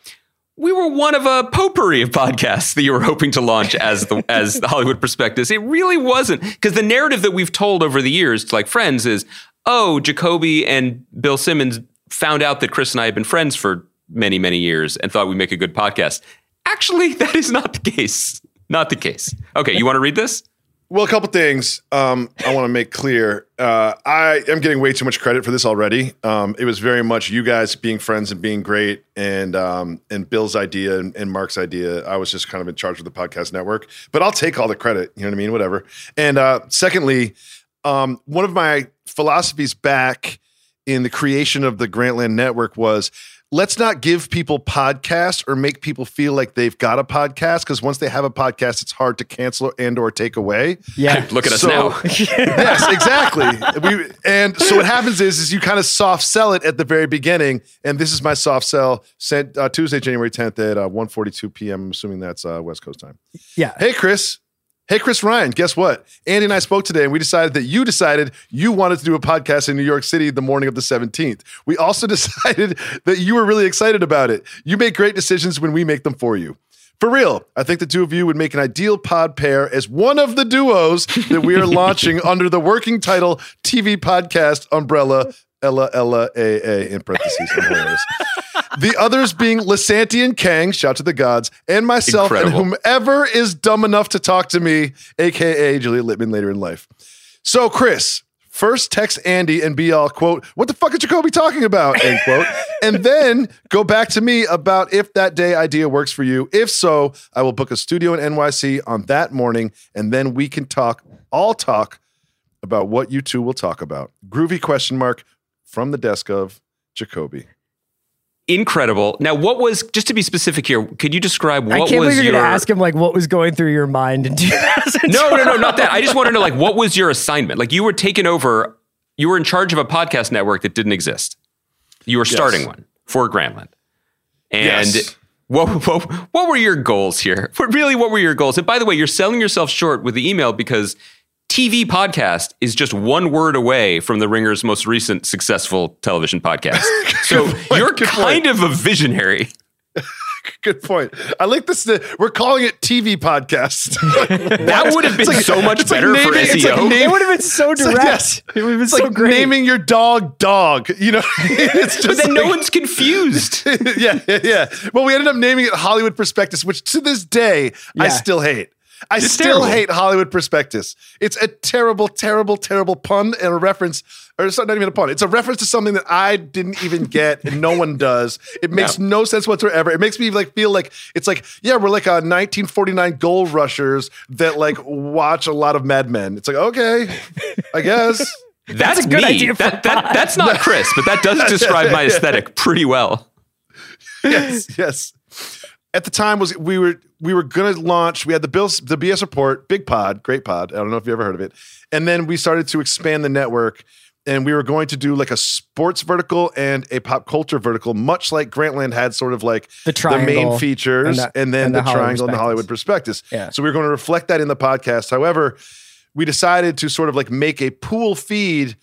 we were one of a potpourri of podcasts that you were hoping to launch as the as the Hollywood Prospectus. It really wasn't because the narrative that we've told over the years to like friends is, oh, Jacoby and Bill Simmons found out that Chris and I had been friends for many many years and thought we'd make a good podcast. Actually, that is not the case. Not the case. Okay, you want to read this? Well, a couple things um, I want to make clear. Uh, I am getting way too much credit for this already. Um, it was very much you guys being friends and being great, and um, and Bill's idea and, and, Mark's idea. I was just kind of in charge of the podcast network, but I'll take all the credit. You know what I mean? Whatever. And uh, secondly, um, one of my philosophies back in the creation of the Grantland Network was let's not give people podcasts or make people feel like they've got a podcast because once they have a podcast it's hard to cancel and or take away. Yeah. Look at us now. Yes exactly. We, and so what happens is is you kind of soft sell it at the very beginning and this is my soft sell sent uh, tuesday january 10th at uh, 1.42 p.m i'm assuming that's uh, west coast time. Yeah. Hey chris Hey, Chris Ryan, guess what? Andy and I spoke today and we decided that you decided you wanted to do a podcast in New York City the morning of the 17th. We also decided that you were really excited about it. You make great decisions when we make them for you. For real, I think the two of you would make an ideal pod pair as one of the duos that we are launching under the working title TV Podcast Umbrella Ella Ella A A in parentheses. the others being Lisanti and Kang, shout to the gods, and myself, Incredible. and whomever is dumb enough to talk to me, aka Juliet Litman later in life. So, Chris, first text Andy and be all, quote, what the fuck is Jacoby talking about? End quote. and then go back to me about if that day idea works for you. If so, I will book a studio in NYC on that morning, and then we can talk, all talk about what you two will talk about. Groovy question mark from the desk of Jacoby. incredible. Now, what was just to be specific here? Could you describe what I can't was believe you're your? going to ask him like what was going through your mind in 2012. no, no, no, not that. I just want to know like what was your assignment? Like you were taken over. You were in charge of a podcast network that didn't exist. You were starting one for Grantland, and. Yes. What, what, what were your goals here? What, really, what were your goals? And by the way, you're selling yourself short with the email because TV podcast is just one word away from the Ringer's most recent successful television podcast. so you're good kind of a visionary. Good point. I like this. uh, We're calling it TV podcast. That would have been so much it's like better for naming- it's like SEO. name- It would have been so It's like, direct. yes. It would have been It's so like great. naming your dog dog. You know, it's just but then no one's confused. yeah, yeah, yeah. Well, we ended up naming it Hollywood Prospectus, which to this day I still hate. I It's still terrible. hate Hollywood Prospectus. It's a terrible, terrible, terrible pun and a reference, or it's not even a pun. It's a reference to something that I didn't even get, and no one does. It makes no, sense whatsoever. It makes me like feel like it's like yeah, we're like a 1949 gold rushers that like watch a lot of Mad Men. It's like okay, I guess. That's, a good me. idea for that, that, that's not Chris, but that does describe my aesthetic pretty well. yes, yes. At the time was we were we were gonna launch. We had the Bills the BS report, big pod, great pod. I don't know if you ever heard of it. And then we started to expand the network, and we were going to do like a sports vertical and a pop culture vertical, much like Grantland had sort of like The the main features and and, then and the, the triangle and the Hollywood prospectus. Yeah. So we were going to reflect that in the podcast. However, we decided to sort of like make a pool feed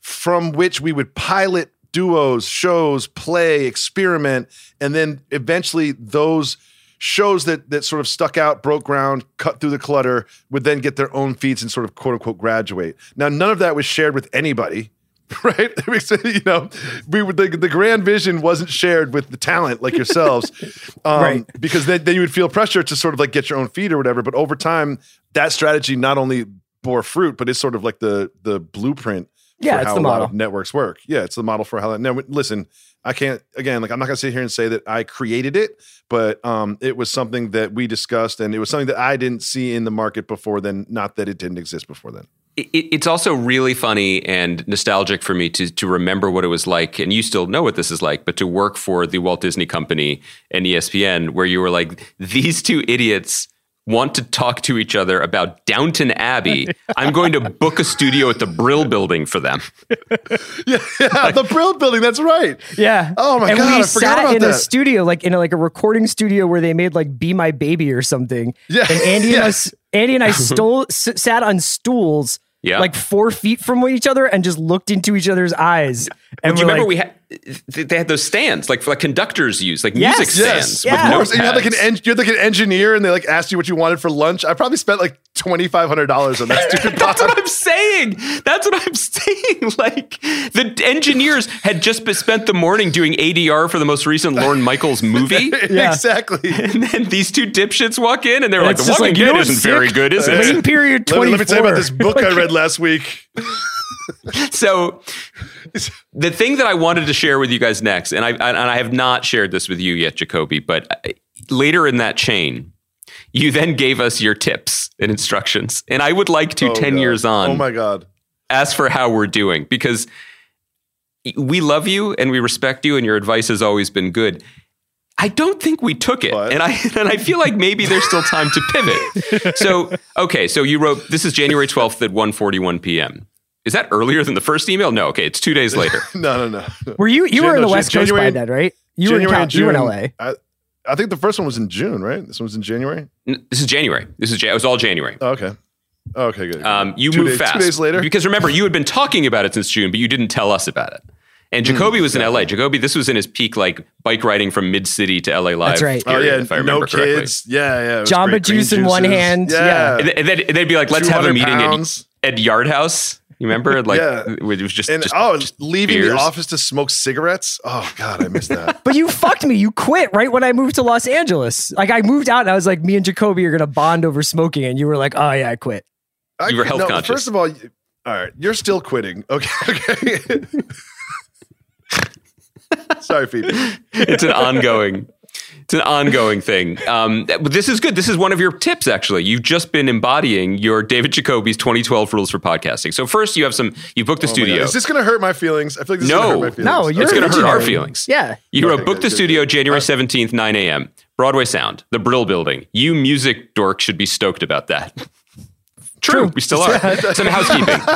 from which we would pilot duos, shows, play, experiment, and then eventually those shows that that sort of stuck out, broke ground, cut through the clutter, would then get their own feeds and sort of quote unquote graduate. Now, none of that was shared with anybody. Right, you know, we would the, the grand vision wasn't shared with the talent like yourselves, um, Right. Because then, then you would feel pressure to sort of like get your own feed or whatever. But over time, that strategy not only bore fruit, but it's sort of like the the blueprint Yeah, for it's how the a lot model. of networks work. Yeah, it's the model for how. That. Now, listen, I can't again. Like, I'm not gonna sit here and say that I created it, but um, it was something that we discussed, and it was something that I didn't see in the market before then. Not that it didn't exist before then. It, it's also really funny and nostalgic for me to to remember what it was like, and you still know what this is like, but to work for the Walt Disney Company and ESPN, where you were like, these two idiots want to talk to each other about Downton Abbey. I'm going to book a studio at the Brill Building for them. Yeah, the Brill Building. That's right. Yeah. Oh my and God, we I forgot sat about in a studio, like in a, like a recording studio where they made like "Be My Baby" or something. Yeah, And Andy and us, Andy and I stole s- sat on stools. Yeah. Like four feet from each other and just looked into each other's eyes. And Do you remember like, we had they had those stands like like conductors use like Yes, music yes, stands yeah. with Of course, and you had like an en- you had like an engineer, and they like asked you what you wanted for lunch. I probably spent like twenty five hundred dollars on that stupid. That's pod. what I'm saying. That's what I'm saying. Like the engineers had just spent the morning doing ADR for the most recent Lorne Michaels movie. Yeah. exactly. And then these two dipshits walk in and they're like, the just Walking like, you know Dead isn't very good, is Lane it? period Let 24. me, let me tell you about this book I read last week. So the thing that I wanted to share with you guys next, and I, and I have not shared this with you yet, Jacoby, but uh, later in that chain, you then gave us your tips and instructions. And I would like to, Oh, 10 God. years on, Oh my god. ask for how we're doing because we love you and we respect you and your advice has always been good. I don't think we took it. What? And I and I feel like maybe there's still time to pivot. So, okay, so you wrote this is January 12th at 1:41 p.m. Is that earlier than the first email? No, okay, it's 2 days later. No, no, no. Were you, you Jan- were in no, the Jan- West Coast January- by then, right? You were, in January Cal- and you were in LA. I, I think the first one was in June, right? This one was in January. N- This is January. This is Jan- it was all January. Oh, okay. Oh, okay, good. Um, you Two moved days- fast. Two days later. Because remember, you had been talking about it since June, but you didn't tell us about it. And Hmm, Jacoby was in LA. Jacoby, this was in his peak, like bike riding from mid city to LA Live. That's right. oh yeah, if I no correctly. kids. Yeah, yeah. Jamba great. Green juice in one hand. Yeah. And, th- and then and they'd be like, let's have a meeting at, at Yard House. You remember? Like, Yeah. it was just, And just oh, just leaving beers. the office to smoke cigarettes. Oh God, I missed that. But you fucked me. You quit right when I moved to Los Angeles. Like I moved out and I was like, me and Jacoby are gonna bond over smoking, and you were like, oh yeah, I quit. I- You were health no, conscious. First of all, all right, you're still quitting. Okay, okay. Sorry, Phoebe. it's an ongoing, it's It's an ongoing thing. Um, th- this is good. This is one of your tips, actually. You've just been embodying your David Jacoby's 2012 rules for podcasting. So first, you have some. You booked the Oh studio. God. Is this going to hurt my feelings? I feel like this No. is going to hurt my feelings. No, you're it's going to hurt our feelings. Yeah. You Okay, wrote book the good, studio good. January 17th, 9 a.m. Broadway Sound, the Brill Building. You music dork should be stoked about that. True, we still are. Some housekeeping.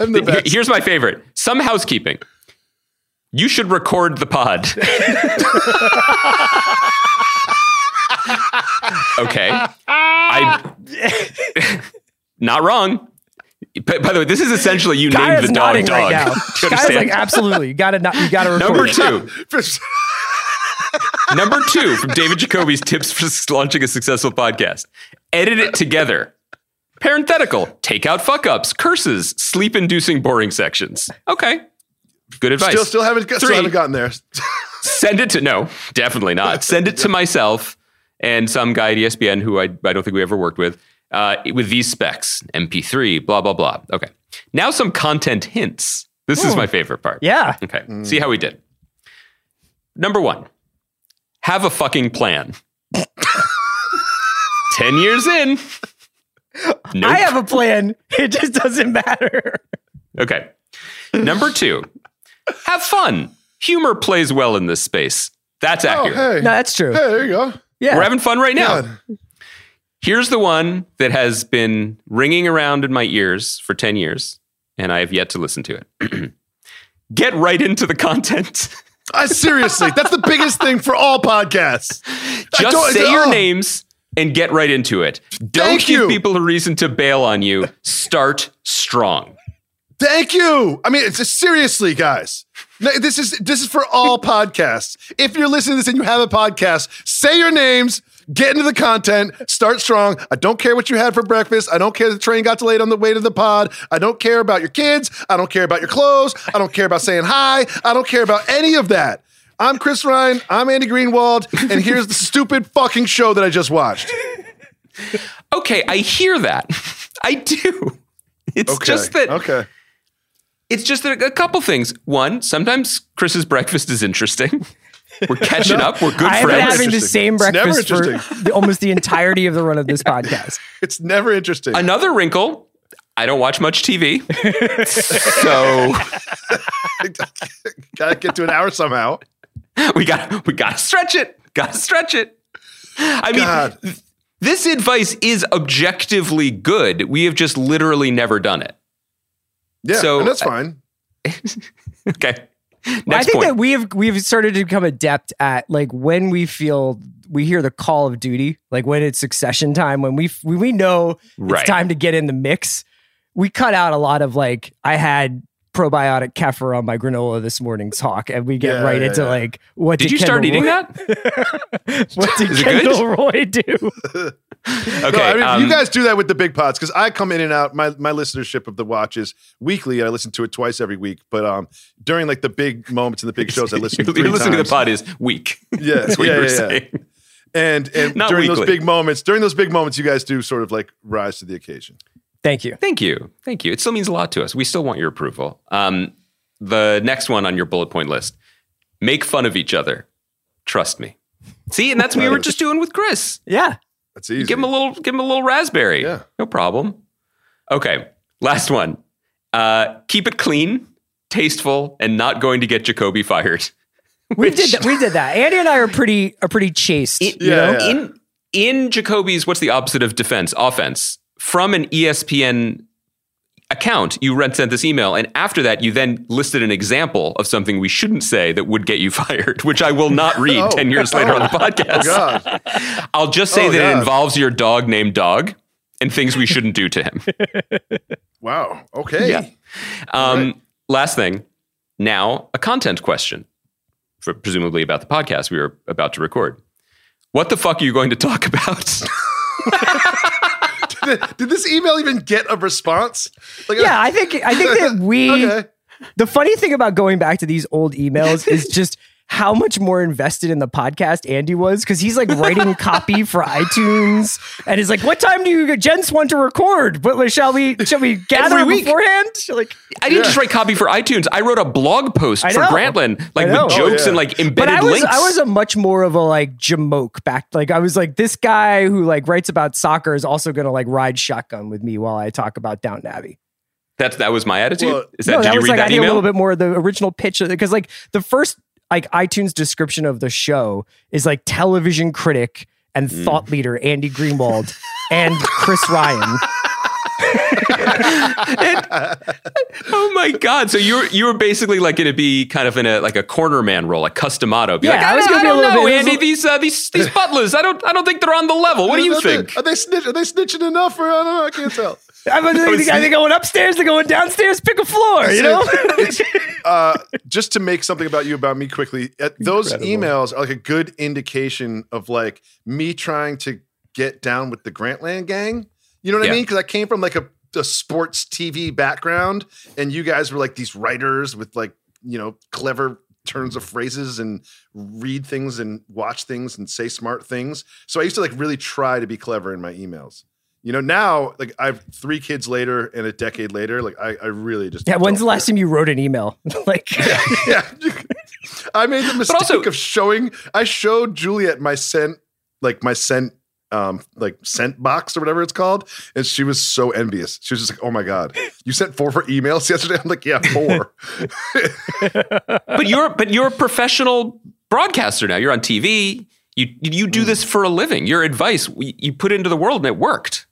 I'm the Here- best. Here's my favorite. Some housekeeping. You should record the pod. okay. I not wrong. By, by the way, this is essentially you Guy named the dog dog. right now. Do you Guy is understand? like, absolutely. You gotta not, you gotta record. Number two. Number two from David Jacoby's tips for launching a successful podcast. Edit it together. Parenthetical. Take out fuck ups, curses, sleep inducing boring sections. Okay. Good advice. Still, still haven't, still haven't gotten there. Send it to, no, definitely not. Send it to myself and some guy at ESPN who I, I don't think we ever worked with, uh, with these specs MP3, blah, blah, blah. Okay. Now some content hints. This is my favorite part. Yeah. Okay. See how we did. Number one, have a fucking plan. 10 years in. Nope. I have a plan. It just doesn't matter. Okay. Number two, have fun. Humor plays well in this space. That's Oh, accurate. hey. No, that's true. Hey, there you go. Yeah. We're having fun right now. God. Here's the one that has been ringing around in my ears for 10 years, and I have yet to listen to it. Get right into the content. I seriously, that's the biggest thing for all podcasts. Just don't- say your oh. names and get right into it. Don't Thank give you. people a reason to bail on you. Start strong. Thank you. I mean, it's just, seriously, guys. This is this is for all podcasts. If you're listening to this and you have a podcast, say your names, get into the content, start strong. I don't care what you had for breakfast. I don't care the train got delayed on the way to the pod. I don't care about your kids. I don't care about your clothes. I don't care about saying hi. I don't care about any of that. I'm Chris Ryan. I'm Andy Greenwald, and here's the stupid fucking show that I just watched. Okay, I hear that. I do. It's Okay. just that Okay. It's just that a couple things. One, sometimes Chris's breakfast is interesting. We're catching up. We're good I have been having the same It's never breakfast for the, almost the entirety of the run of this podcast. It's never interesting. Another wrinkle. I don't watch much TV. so Gotta get to an hour somehow. we got we got to stretch it. Got to stretch it. I mean, God. th- this advice is objectively good. We have just literally never done it. Yeah, So, and that's I- fine. Okay. I think point. that we've we've started to become adept at like when we feel we hear the call of duty, like when it's succession time, when we when we know Right. it's time to get in the mix. We cut out a lot of like I had probiotic kefir on my granola this morning talk, and we get Yeah, right yeah, into yeah. like what Did did you start eating Roy- that? What did Is it good? Kendall Roy do? Okay. no, I mean, um, you guys do that with the big pods because I come in and out. My my listenership of the watch is weekly. I listen to it twice every week. But um, during like the big moments and the big shows, I listen. You're three listening to the times. pod is weak. Yeah, That's what yeah, you were yeah, yeah. saying. And and Not during those weekly. big moments, during those big moments, you guys do sort of like rise to the occasion. Thank you. Thank you. Thank you. It still means a lot to us. We still want your approval. Um, the next one on your bullet point list make fun of each other. Trust me. See, and that's what we were just doing with Chris. Yeah. That's easy. Give him a little, give him a little raspberry. Yeah. No problem. Okay. Last one. Uh, keep it clean, tasteful, and not going to get Jacoby fired. We did that. We did that. Andy and I are pretty are pretty chaste. you Yeah, know? yeah. In in Jacoby's, what's the opposite of defense? Offense. From an ESPN account, you read sent this email, and after that, you then listed an example of something we shouldn't say that would get you fired, which I will not read Oh. ten years later on the podcast. God. I'll just say Oh, that it involves your dog named Dog and things we shouldn't do to him. Wow. Okay. Yeah. Um, Last thing. Now, a content question, for presumably about the podcast we were about to record. What the fuck are you going to talk about? Did, this email even get a response? Like, Yeah, I think I think that we Okay. the funny thing about going back to these old emails is just how much more invested in the podcast Andy was because he's like writing copy for iTunes and is like, "What time do you gents want to record? But shall we shall we gather Every week. beforehand?" Like, I didn't just write copy for iTunes. I wrote a blog post for know. Grantland, like I know. with Oh, jokes yeah. and like embedded but I was links. I was a much more of a like jamoke back. Like I was like this guy who like writes about soccer is also going to like ride shotgun with me while I talk about Downton Abbey. That's that was my attitude. Well, Is that no, did that you was read like that I think a little bit more of the original pitch because like the first like iTunes description of the show is like television critic and Mm. thought leader Andy Greenwald and Chris Ryan. Oh my god! So you were you were basically like going to be kind of in a like a corner man role, like Cus D'Amato. Be Yeah, like, I I, was gonna be a little know, bit- Andy. These uh, these these butlers, I don't I don't think they're on the level. What do you Are they- think? Are they snitch? Are they snitching enough? Or I don't know. I can't tell. I was like, are they going upstairs? They're going downstairs. Pick a floor. You know. Uh, just to make something about you about me quickly. uh, those emails are like a good indication of like me trying to get down with the Grantland gang. You know what Yeah. I mean? Because I came from like a, a sports TV background, and you guys were like these writers with like you know clever turns of phrases and read things and watch things and say smart things. So I used to like really try to be clever in my emails. You know, now like I have three kids later and a decade later, like I, I really just yeah. When's the don't last time you wrote an email? like. yeah. I made the mistake also- of showing I showed Juliet my scent, like my scent um like scent box or whatever it's called. And she was so envious. She was just like, Oh my God. You sent four for emails yesterday? I'm like, yeah, four. but you're but you're a professional broadcaster now. You're on TV. You you do this for a living. Your advice you put into the world and it worked,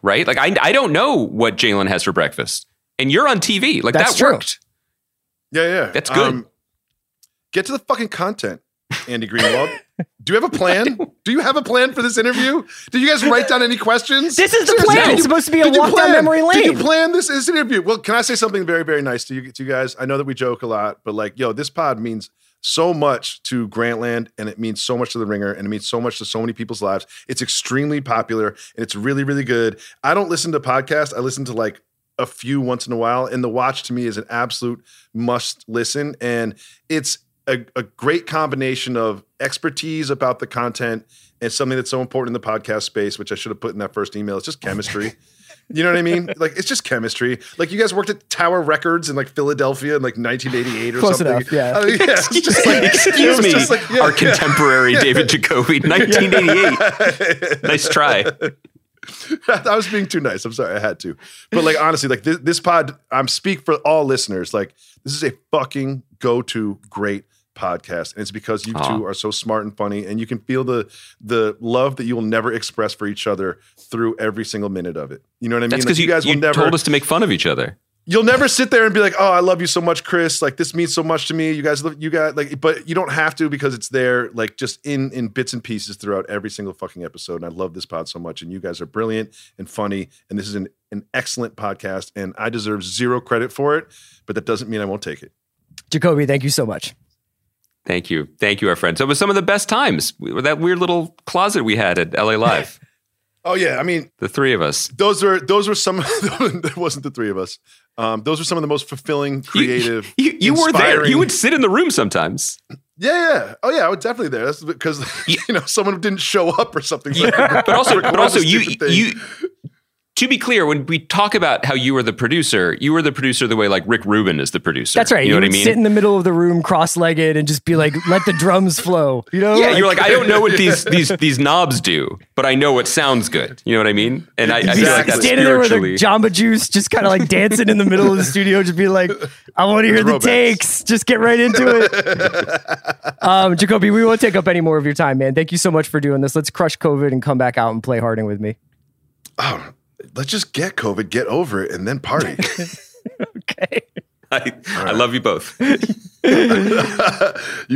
right? Like I I don't know what Jalen has for breakfast, and you're on TV. Like That's that true. worked. yeah, yeah. That's good. get to the fucking content, Andy Greenwald. Do you have a plan? Do you have a plan for this interview? Did you guys write down any questions? This is the Seriously, plan. did It's supposed to be a you walk down plan- memory Did you plan this, this interview? Well, can I say something very, very nice to you, to you guys? I know that we joke a lot, but like, yo, this pod means so much to Grantland and it means so much to the ringer and it means so much to so many people's lives. It's extremely popular and it's really, really good. I don't listen to podcasts. I listen to like a few once in a while. And the watch to me is an absolute must listen. And it's a, a great combination of expertise about the content and something that's so important in the podcast space, which I should have put in that first email. It's just chemistry. You know what I mean? Like it's just chemistry. Like you guys worked at Tower Records in like Philadelphia in like 1988 or Close something. enough, yeah. Mean, oh, yeah, just like Excuse me, like, yeah, our yeah. contemporary David Jacoby, 1988. Nice try. I was being too nice. I'm sorry. I had to. But like honestly, like this, this pod, I'm speak for all listeners. Like this is a fucking go-to great podcast. And it's because you Aw. two are so smart and funny and you can feel the the love that you will never express for each other through every single minute of it. You know what I mean? That's Like, because you, guys you will never told us to make fun of each other. you'll never sit there and be like, "Oh, I love you so much, Chris. Like this means so much to me. You guys, love, you got like," but you don't have to because it's there, like just in in bits and pieces throughout every single fucking episode. And I love this pod so much, and you guys are brilliant and funny, and this is an an excellent podcast, and I deserve zero credit for it, but that doesn't mean I won't take it. Jacoby, thank you so much. Thank you. Thank you, our friends. So it was some of the best times. We- That weird little closet we had at LA Live, Oh yeah, I mean the three of us. those are those were some. that wasn't the three of us. Um, those were some of the most fulfilling, creative. You, you were there. You would sit in the room sometimes. Yeah, yeah. Oh yeah, I was definitely there. That's because you know someone didn't show up or something. So but also, but also, you, thing. you. To be clear, when we talk about how you were the producer, you were the producer the way like Rick Rubin is the producer. That's right. You know what I mean? sit in the middle of the room, cross-legged, and just be like, "Let the drums flow." You know? yeah, you're like, I don't know what these these these knobs do, but I know what sounds good. You know what I mean? And I, I feel like that's standing there with a Jamba Juice, just kind of like dancing in the middle of the studio, just be like, "I want to hear the Robots. takes. Just get right into it." um, Jacoby, we won't take up any more of your time, man. Thank you so much for doing this. Let's crush COVID and come back out and play Harding with me. oh, let's just get COVID, get over it, and then party. Okay. I, I love you both. you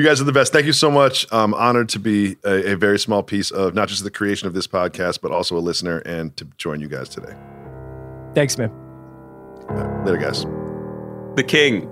guys are the best. Thank you so much. I'm honored to be a, a very small piece of not just the creation of this podcast, but also a listener and to join you guys today. Thanks, man. Later, guys. The king.